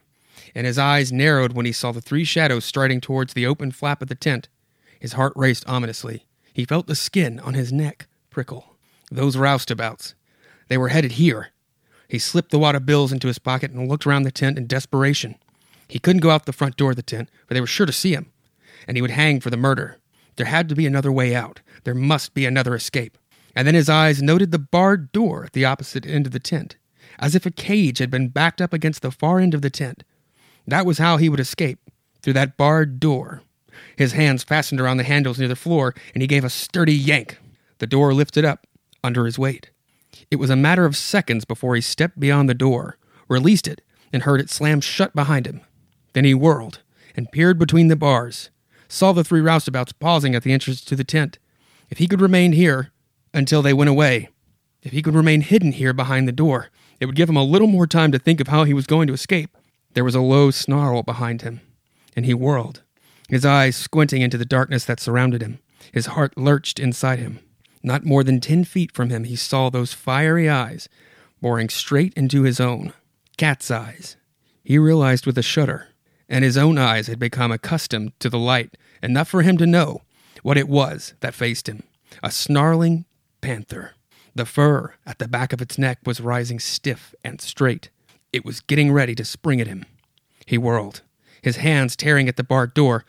and his eyes narrowed when he saw the three shadows striding towards the open flap of the tent. His heart raced ominously. He felt the skin on his neck prickle. Those roustabouts. They were headed here. He slipped the wad of bills into his pocket and looked around the tent in desperation. He couldn't go out the front door of the tent, for they were sure to see him and he would hang for the murder. There had to be another way out. There must be another escape. And then his eyes noted the barred door at the opposite end of the tent, as if a cage had been backed up against the far end of the tent. That was how he would escape, through that barred door. His hands fastened around the handles near the floor, and he gave a sturdy yank. The door lifted up under his weight. It was a matter of seconds before he stepped beyond the door, released it, and heard it slam shut behind him. Then he whirled and peered between the bars saw the three roustabouts pausing at the entrance to the tent. If he could remain here until they went away, if he could remain hidden here behind the door, it would give him a little more time to think of how he was going to escape. There was a low snarl behind him, and he whirled, his eyes squinting into the darkness that surrounded him. His heart lurched inside him. Not more than ten feet from him, he saw those fiery eyes boring straight into his own. Cat's eyes. He realized with a shudder and his own eyes had become accustomed to the light enough for him to know what it was that faced him a snarling panther. The fur at the back of its neck was rising stiff and straight. It was getting ready to spring at him. He whirled, his hands tearing at the barred door,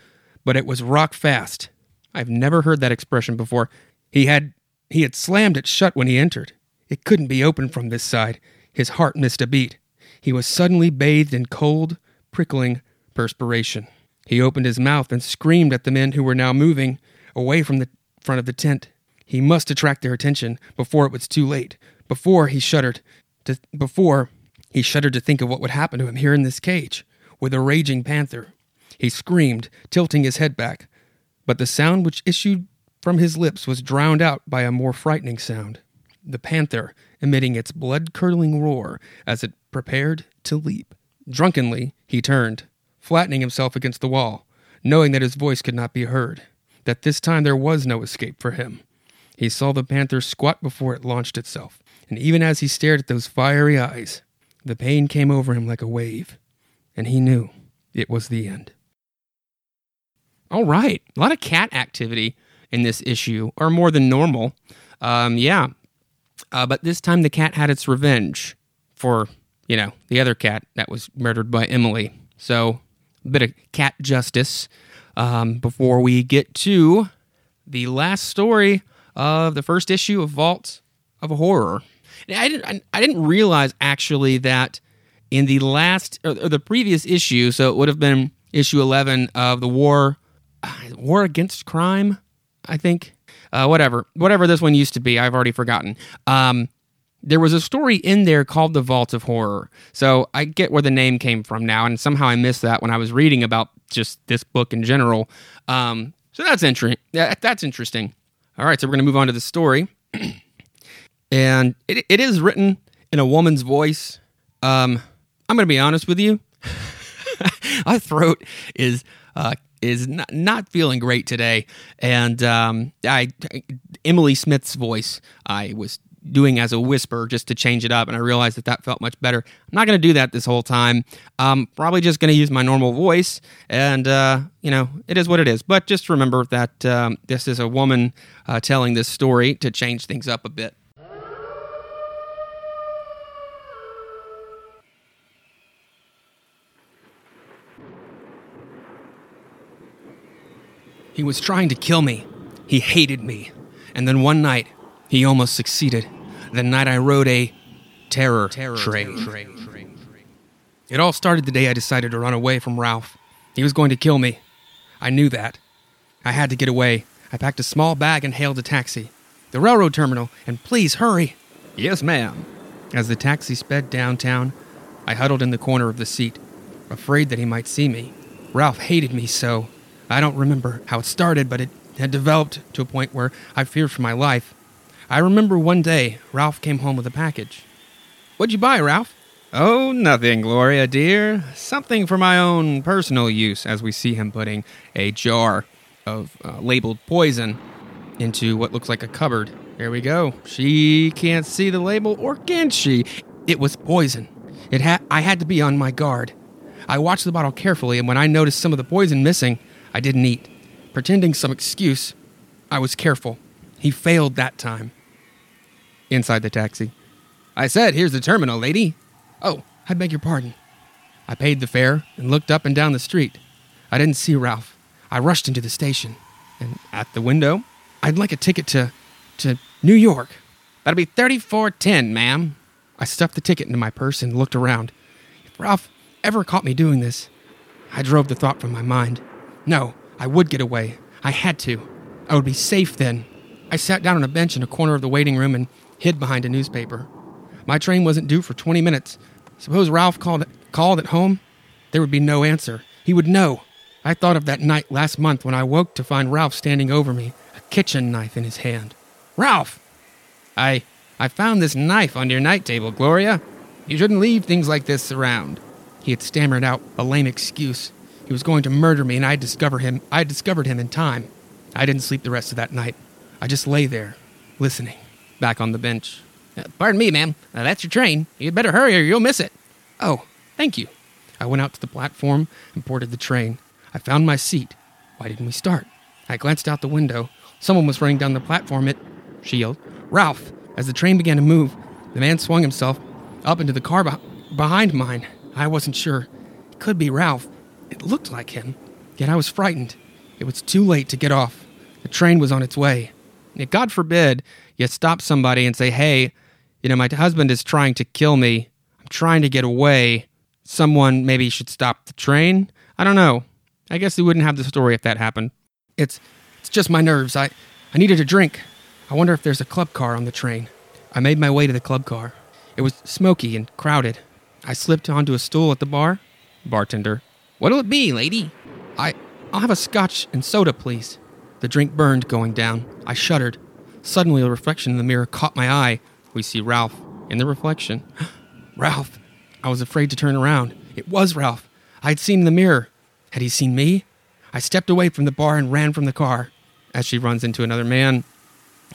but it was rock fast. I've never heard that expression before. He had he had slammed it shut when he entered. It couldn't be opened from this side. His heart missed a beat. He was suddenly bathed in cold, prickling perspiration. He opened his mouth and screamed at the men who were now moving away from the front of the tent. He must attract their attention before it was too late. Before he shuddered to before he shuddered to think of what would happen to him here in this cage with a raging panther. He screamed, tilting his head back, but the sound which issued from his lips was drowned out by a more frightening sound. The panther emitting its blood curdling roar as it prepared to leap. Drunkenly, he turned flattening himself against the wall, knowing that his voice could not be heard, that this time there was no escape for him. He saw the panther squat before it launched itself, and even as he stared at those fiery eyes, the pain came over him like a wave, and he knew it was the end. All right. A lot of cat activity in this issue, or more than normal. Um, yeah. Uh, but this time the cat had its revenge for, you know, the other cat that was murdered by Emily. So a bit of cat justice um, before we get to the last story of the first issue of Vault of Horror. I didn't, I, didn't realize actually that in the last or, the previous issue, so it would have been issue 11 of the War War Against Crime, I think. Uh, whatever, whatever this one used to be, I've already forgotten. Um, there was a story in there called The Vault of Horror. So I get where the name came from now, and somehow I missed that when I was reading about just this book in general. Um, so that's interesting. That, that's interesting. All right, so we're going to move on to the story. and it, it is written in a woman's voice. Um, I'm going to be honest with you. My throat is uh, is not, not feeling great today. And um, I, Emily Smith's voice, I was doing as a whisper just to change it up, and I realized that that felt much better. I'm not going to do that this whole time. I'm probably just going to use my normal voice, and uh, you know, it is what it is. But just remember that um, this is a woman uh, telling this story to change things up a bit. He was trying to kill me. He hated me. And then one night, he almost succeeded. The night I rode a terror, terror train. train. It all started the day I decided to run away from Ralph. He was going to kill me. I knew that. I had to get away. I packed a small bag and hailed a taxi. The railroad terminal, and please hurry. Yes, ma'am. As the taxi sped downtown, I huddled in the corner of the seat, afraid that he might see me. Ralph hated me so. I don't remember how it started, but it had developed to a point where I feared for my life. I remember one day Ralph came home with a package. What'd you buy, Ralph? Oh, nothing, Gloria, dear. Something for my own personal use, as we see him putting a jar of uh, labeled poison into what looks like a cupboard. There we go. She can't see the label, or can she? It was poison. It had I had to be on my guard. I watched the bottle carefully, and when I noticed some of the poison missing, I didn't eat. Pretending some excuse, I was careful. He failed that time. Inside the taxi. I said, Here's the terminal, lady. Oh, I beg your pardon. I paid the fare and looked up and down the street. I didn't see Ralph. I rushed into the station, and at the window, I'd like a ticket to to New York. That'll be 3410, ma'am. I stuffed the ticket into my purse and looked around. If Ralph ever caught me doing this, I drove the thought from my mind. No, I would get away. I had to. I would be safe then. I sat down on a bench in a corner of the waiting room and hid behind a newspaper. My train wasn't due for 20 minutes. Suppose Ralph called, called at home? There would be no answer. He would know. I thought of that night last month when I woke to find Ralph standing over me, a kitchen knife in his hand. Ralph! I. I found this knife on your night table, Gloria. You shouldn't leave things like this around. He had stammered out a lame excuse. He was going to murder me, and I'd discover him. I discovered him in time. I didn't sleep the rest of that night. I just lay there, listening, back on the bench. Uh, pardon me, ma'am. Uh, that's your train. You'd better hurry or you'll miss it. Oh, thank you. I went out to the platform and boarded the train. I found my seat. Why didn't we start? I glanced out the window. Someone was running down the platform. It, she yelled, Ralph! As the train began to move, the man swung himself up into the car be- behind mine. I wasn't sure. It could be Ralph. It looked like him, yet I was frightened. It was too late to get off. The train was on its way. Yet God forbid you stop somebody and say, hey, you know, my husband is trying to kill me. I'm trying to get away. Someone maybe should stop the train. I don't know. I guess we wouldn't have the story if that happened. It's it's just my nerves. I, I needed a drink. I wonder if there's a club car on the train. I made my way to the club car. It was smoky and crowded. I slipped onto a stool at the bar. Bartender What'll it be, lady? I. I'll have a scotch and soda, please. The drink burned going down. I shuddered. Suddenly, a reflection in the mirror caught my eye. We see Ralph in the reflection. Ralph! I was afraid to turn around. It was Ralph. I had seen in the mirror. Had he seen me? I stepped away from the bar and ran from the car. As she runs into another man.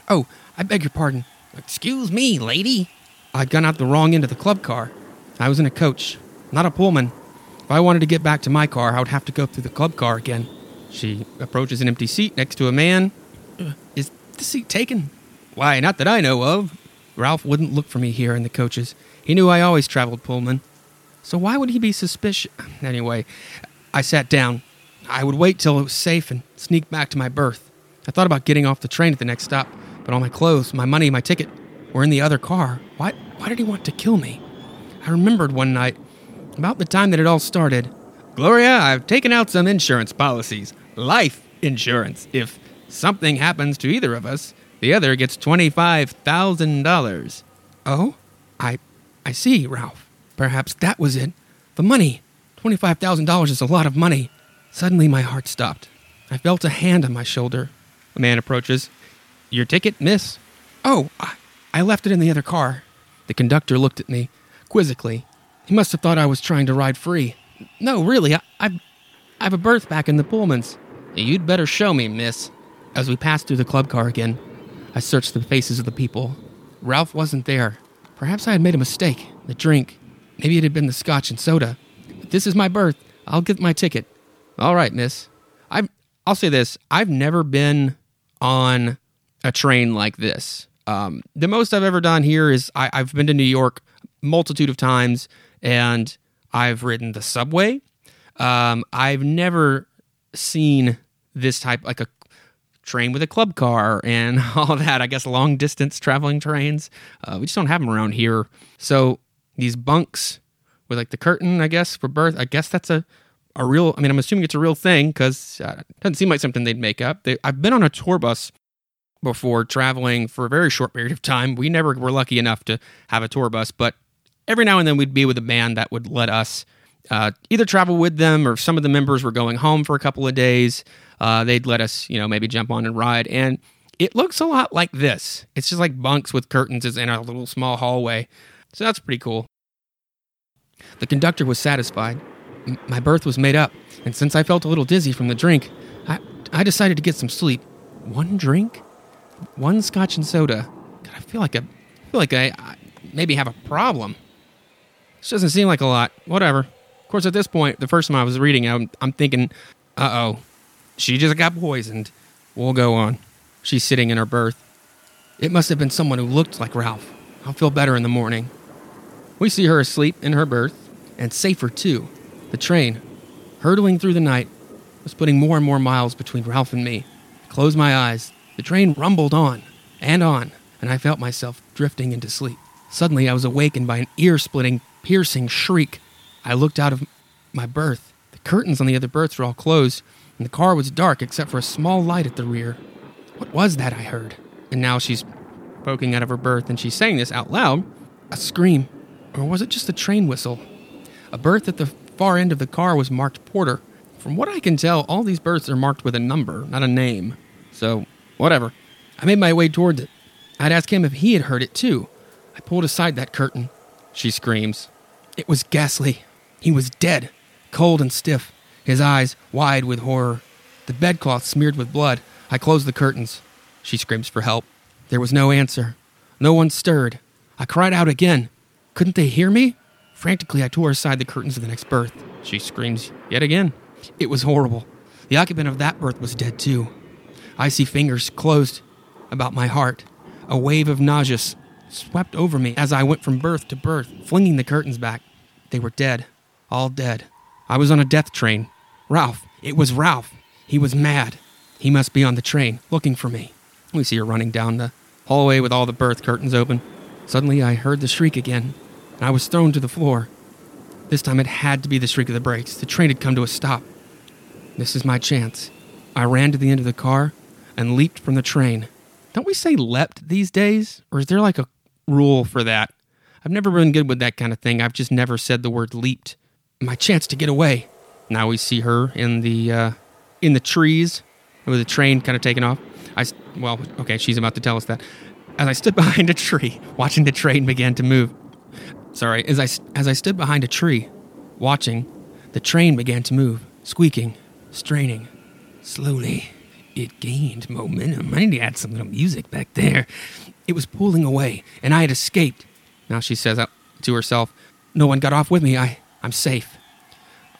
Oh, I beg your pardon. Excuse me, lady. I'd gone out the wrong end of the club car. I was in a coach, not a Pullman. If I wanted to get back to my car, I would have to go through the club car again. She approaches an empty seat next to a man. The seat taken? Why, not that I know of. Ralph wouldn't look for me here in the coaches. He knew I always traveled Pullman. So why would he be suspicious? Anyway, I sat down. I would wait till it was safe and sneak back to my berth. I thought about getting off the train at the next stop, but all my clothes, my money, my ticket were in the other car. Why, why did he want to kill me? I remembered one night, about the time that it all started. Gloria, I've taken out some insurance policies. Life insurance. If something happens to either of us, the other gets $25,000. Oh? I I see, Ralph. Perhaps that was it. The money. $25,000 is a lot of money. Suddenly my heart stopped. I felt a hand on my shoulder. A man approaches. Your ticket, miss? Oh, I, I left it in the other car. The conductor looked at me quizzically. He must have thought I was trying to ride free. No, really, I, I've, I have a berth back in the Pullmans. You'd better show me, miss. As we passed through the club car again, I searched the faces of the people. Ralph wasn't there. Perhaps I had made a mistake. The drink. Maybe it had been the scotch and soda. If this is my berth. I'll get my ticket. All right, miss. I've, I'll say this. I've never been on a train like this. Um, the most I've ever done here is I, I've been to New York multitude of times, and I've ridden the subway. Um, I've never seen this type, like a train with a club car and all that. I guess long distance traveling trains. Uh, we just don't have them around here. So these bunks with like the curtain, I guess for berth. I guess that's a a real. I mean, I'm assuming it's a real thing because uh, it doesn't seem like something they'd make up. They, I've been on a tour bus before traveling for a very short period of time. We never were lucky enough to have a tour bus, but every now and then we'd be with a band that would let us uh, either travel with them or some of the members were going home for a couple of days. Uh, they'd let us, you know, maybe jump on and ride. And it looks a lot like this. It's just like bunks with curtains in a little small hallway. So that's pretty cool. The conductor was satisfied. M- my berth was made up, and since I felt a little dizzy from the drink, I, I decided to get some sleep. One drink? One scotch and soda. God, I feel like I feel like I, I maybe have a problem. This doesn't seem like a lot. Whatever. Of course, at this point, the first time I was reading, I'm, I'm thinking, uh oh, she just got poisoned. We'll go on. She's sitting in her berth. It must have been someone who looked like Ralph. I'll feel better in the morning. We see her asleep in her berth, and safer too. The train, hurtling through the night, was putting more and more miles between Ralph and me. I closed my eyes. The train rumbled on and on, and I felt myself drifting into sleep. Suddenly, I was awakened by an ear splitting, piercing shriek. I looked out of my berth. The curtains on the other berths were all closed, and the car was dark except for a small light at the rear. What was that I heard? And now she's poking out of her berth and she's saying this out loud. A scream. Or was it just a train whistle? A berth at the far end of the car was marked Porter. From what I can tell, all these berths are marked with a number, not a name. So, whatever. I made my way towards it. I'd ask him if he had heard it too. I pulled aside that curtain. She screams. It was ghastly. He was dead, cold and stiff his eyes wide with horror. The bedcloth smeared with blood. I closed the curtains. She screams for help. There was no answer. No one stirred. I cried out again. Couldn't they hear me? Frantically, I tore aside the curtains of the next berth. She screams yet again. It was horrible. The occupant of that berth was dead too. Icy fingers closed about my heart. A wave of nausea swept over me as I went from berth to berth, flinging the curtains back. They were dead. All dead. I was on a death train. Ralph. It was Ralph. He was mad. He must be on the train, looking for me. We see her running down the hallway with all the berth curtains open. Suddenly, I heard the shriek again, and I was thrown to the floor. This time, it had to be the shriek of the brakes. The train had come to a stop. This is my chance. I ran to the end of the car and leaped from the train. Don't we say leapt these days? Or is there like a rule for that? I've never been good with that kind of thing. I've just never said the word leaped. My chance to get away. Now we see her in the uh, in the trees with the train kind of taking off. I well, okay, she's about to tell us that. As I stood behind a tree, watching the train begin to move. Sorry, as I as I stood behind a tree, watching, the train began to move, squeaking, straining, slowly. It gained momentum. I need to add some little music back there. It was pulling away, and I had escaped. Now she says to herself, "No one got off with me. I I'm safe."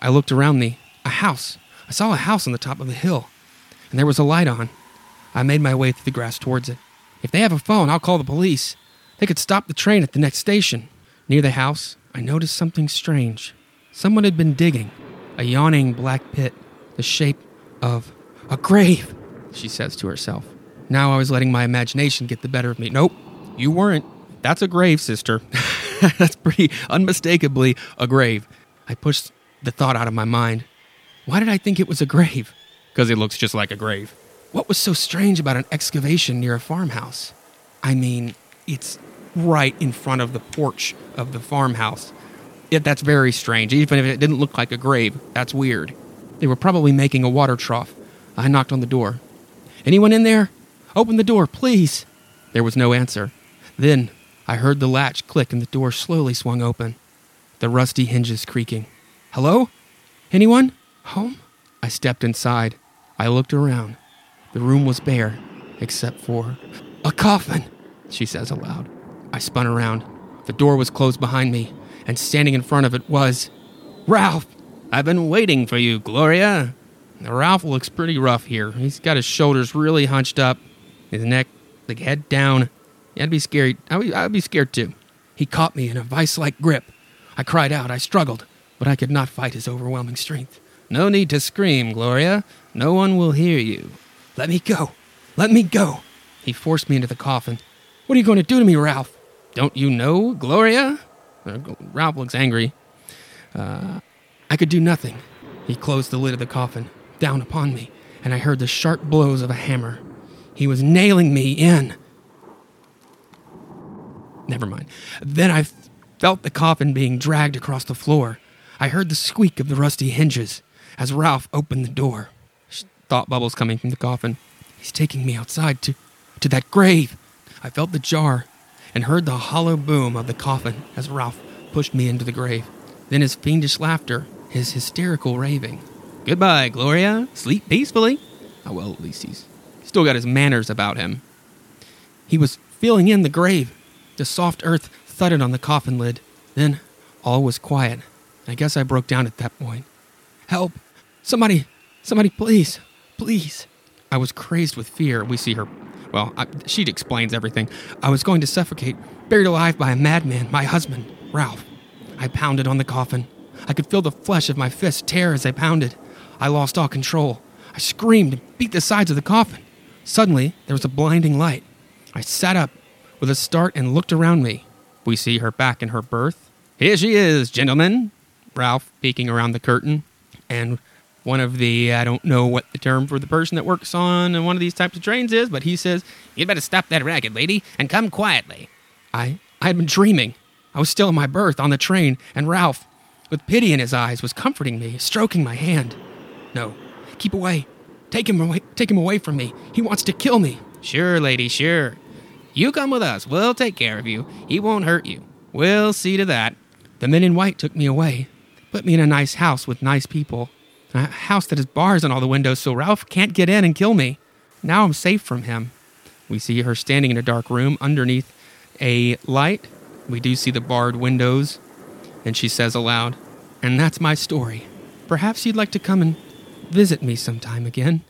I looked around me. A house. I saw a house on the top of a hill, and there was a light on. I made my way through the grass towards it. If they have a phone, I'll call the police. They could stop the train at the next station. Near the house, I noticed something strange. Someone had been digging a yawning black pit, the shape of a grave, she says to herself. Now I was letting my imagination get the better of me. Nope, you weren't. That's a grave, sister. That's pretty unmistakably a grave. I pushed the thought out of my mind. Why did I think it was a grave? Because it looks just like a grave. What was so strange about an excavation near a farmhouse? I mean, it's right in front of the porch of the farmhouse. It, that's very strange. Even if it didn't look like a grave, that's weird. They were probably making a water trough. I knocked on the door. Anyone in there? Open the door, please. There was no answer. Then I heard the latch click and the door slowly swung open, the rusty hinges creaking. Hello? Anyone? Home? I stepped inside. I looked around. The room was bare, except for a coffin, she says aloud. I spun around. The door was closed behind me, and standing in front of it was Ralph. I've been waiting for you, Gloria. Ralph looks pretty rough here. He's got his shoulders really hunched up, his neck, like head down. I'd be scared. I'd be scared too. He caught me in a vice like grip. I cried out. I struggled, but I could not fight his overwhelming strength. No need to scream, Gloria. No one will hear you. Let me go. Let me go. He forced me into the coffin. What are you going to do to me, Ralph? Don't you know, Gloria? Uh, Ralph looks angry. Uh, I could do nothing. He closed the lid of the coffin down upon me, and I heard the sharp blows of a hammer. He was nailing me in. Never mind. Then I felt the coffin being dragged across the floor. I heard the squeak of the rusty hinges as Ralph opened the door. Thought bubbles coming from the coffin. He's taking me outside to, to that grave. I felt the jar and heard the hollow boom of the coffin as Ralph pushed me into the grave. Then his fiendish laughter, his hysterical raving. Goodbye, Gloria. Sleep peacefully. Oh, well, at least he's still got his manners about him. He was filling in the grave. The soft earth thudded on the coffin lid. Then all was quiet. I guess I broke down at that point. Help! Somebody! Somebody, please! Please! I was crazed with fear. We see her. Well, I, she explains everything. I was going to suffocate, buried alive by a madman, my husband, Ralph. I pounded on the coffin. I could feel the flesh of my fist tear as I pounded. I lost all control. I screamed and beat the sides of the coffin. Suddenly, there was a blinding light. I sat up with a start and looked around me. We see her back in her berth. Here she is, gentlemen. Ralph peeking around the curtain. And one of the, I don't know what the term for the person that works on one of these types of trains is, but he says, You'd better stop that racket, lady, and come quietly. I, I had been dreaming. I was still in my berth on the train, and Ralph, with pity in his eyes, was comforting me, stroking my hand. No, keep away. Take him away. Take him away from me. He wants to kill me. Sure, lady, sure. You come with us. We'll take care of you. He won't hurt you. We'll see to that. The men in white took me away, put me in a nice house with nice people. A house that has bars on all the windows so Ralph can't get in and kill me. Now I'm safe from him. We see her standing in a dark room underneath a light. We do see the barred windows. And she says aloud, And that's my story. Perhaps you'd like to come and visit me sometime again.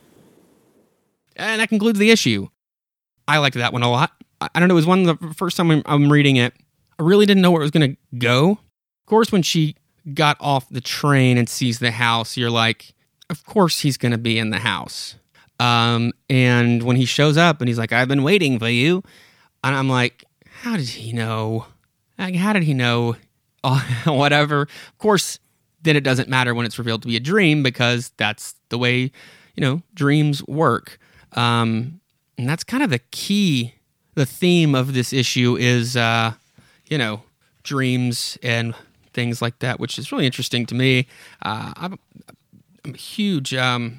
And that concludes the issue. I liked that one a lot. I don't know, it was one of the first time I'm, I'm reading it. I really didn't know where it was going to go. Of course, when she got off the train and sees the house, you're like, of course he's going to be in the house. Um, and when he shows up and he's like, I've been waiting for you. And I'm like, how did he know? Like, how did he know? Whatever. Of course, then it doesn't matter when it's revealed to be a dream because that's the way, you know, dreams work. Um, and that's kind of the key, the theme of this issue is, uh, you know, dreams and things like that, which is really interesting to me. Uh, I'm, I'm, huge, um,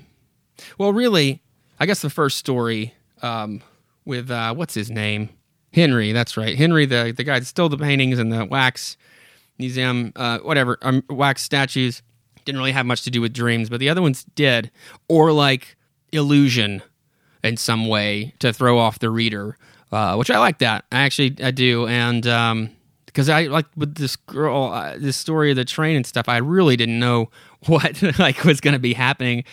well, really, I guess the first story um, with uh, what's his name, Henry. That's right, Henry, the the guy that stole the paintings and the wax museum, uh, whatever, um, wax statues. Didn't really have much to do with dreams, but the other ones did, or like illusion in some way to throw off the reader, uh, which I like that. I actually I do, and um, because I like with this girl, uh, this story of the train and stuff. I really didn't know what like was going to be happening.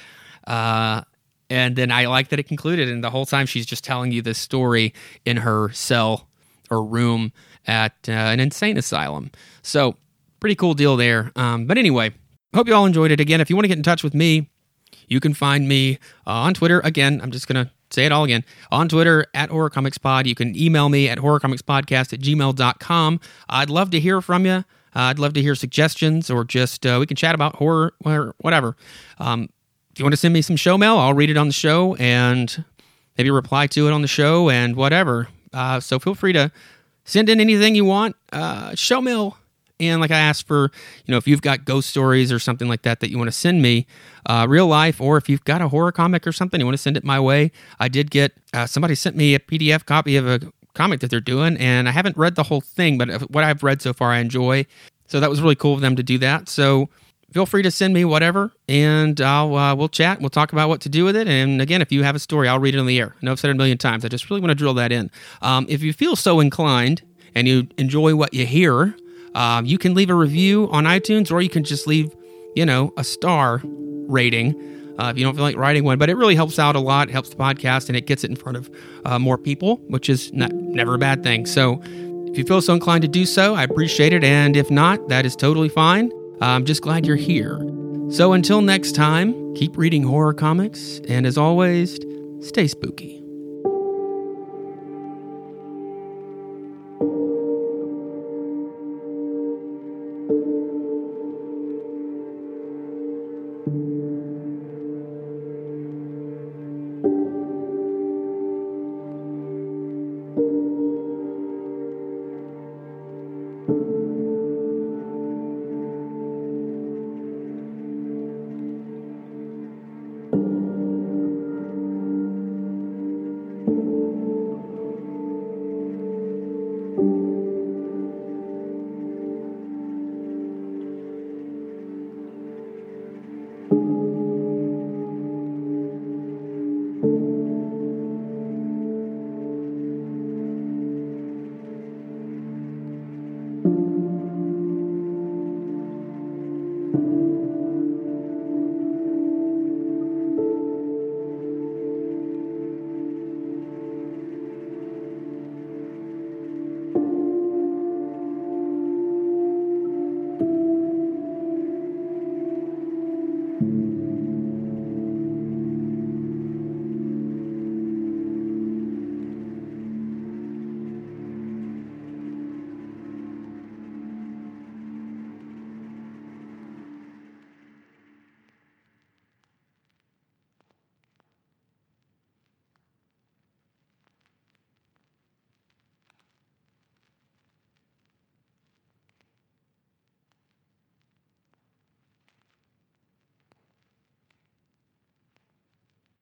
Uh, and then I like that it concluded, and the whole time she's just telling you this story in her cell or room at uh, an insane asylum. So pretty cool deal there. Um, but anyway, hope you all enjoyed it. Again, if you want to get in touch with me, you can find me uh, on Twitter. Again, I'm just to say it all again on Twitter at Horror Comics Pod. You can email me at horrorcomicspodcast at gmail.com. I'd love to hear from you. Uh, I'd love to hear suggestions or just uh, we can chat about horror or whatever. Um, if you want to send me some show mail, I'll read it on the show and maybe reply to it on the show and whatever. Uh, so feel free to send in anything you want. Uh, show mail. And like I asked for, you know, if you've got ghost stories or something like that that you want to send me, uh, real life, or if you've got a horror comic or something, you want to send it my way. I did get, uh, somebody sent me a PDF copy of a comic that they're doing, and I haven't read the whole thing, but what I've read so far, I enjoy. So that was really cool of them to do that. So feel free to send me whatever, and I'll uh, we'll chat. We'll talk about what to do with it. And again, if you have a story, I'll read it on the air. I know I've said it a million times. I just really want to drill that in. Um, if you feel so inclined and you enjoy what you hear, um, you can leave a review on iTunes, or you can just leave, you know, a star rating. Uh, if you don't feel like writing one, but it really helps out a lot. Helps the podcast and it gets it in front of uh, more people, which is not, never a bad thing. So if you feel so inclined to do so, I appreciate it. And if not, that is totally fine. I'm just glad you're here. So until next time, keep reading horror comics, and as always, stay spooky.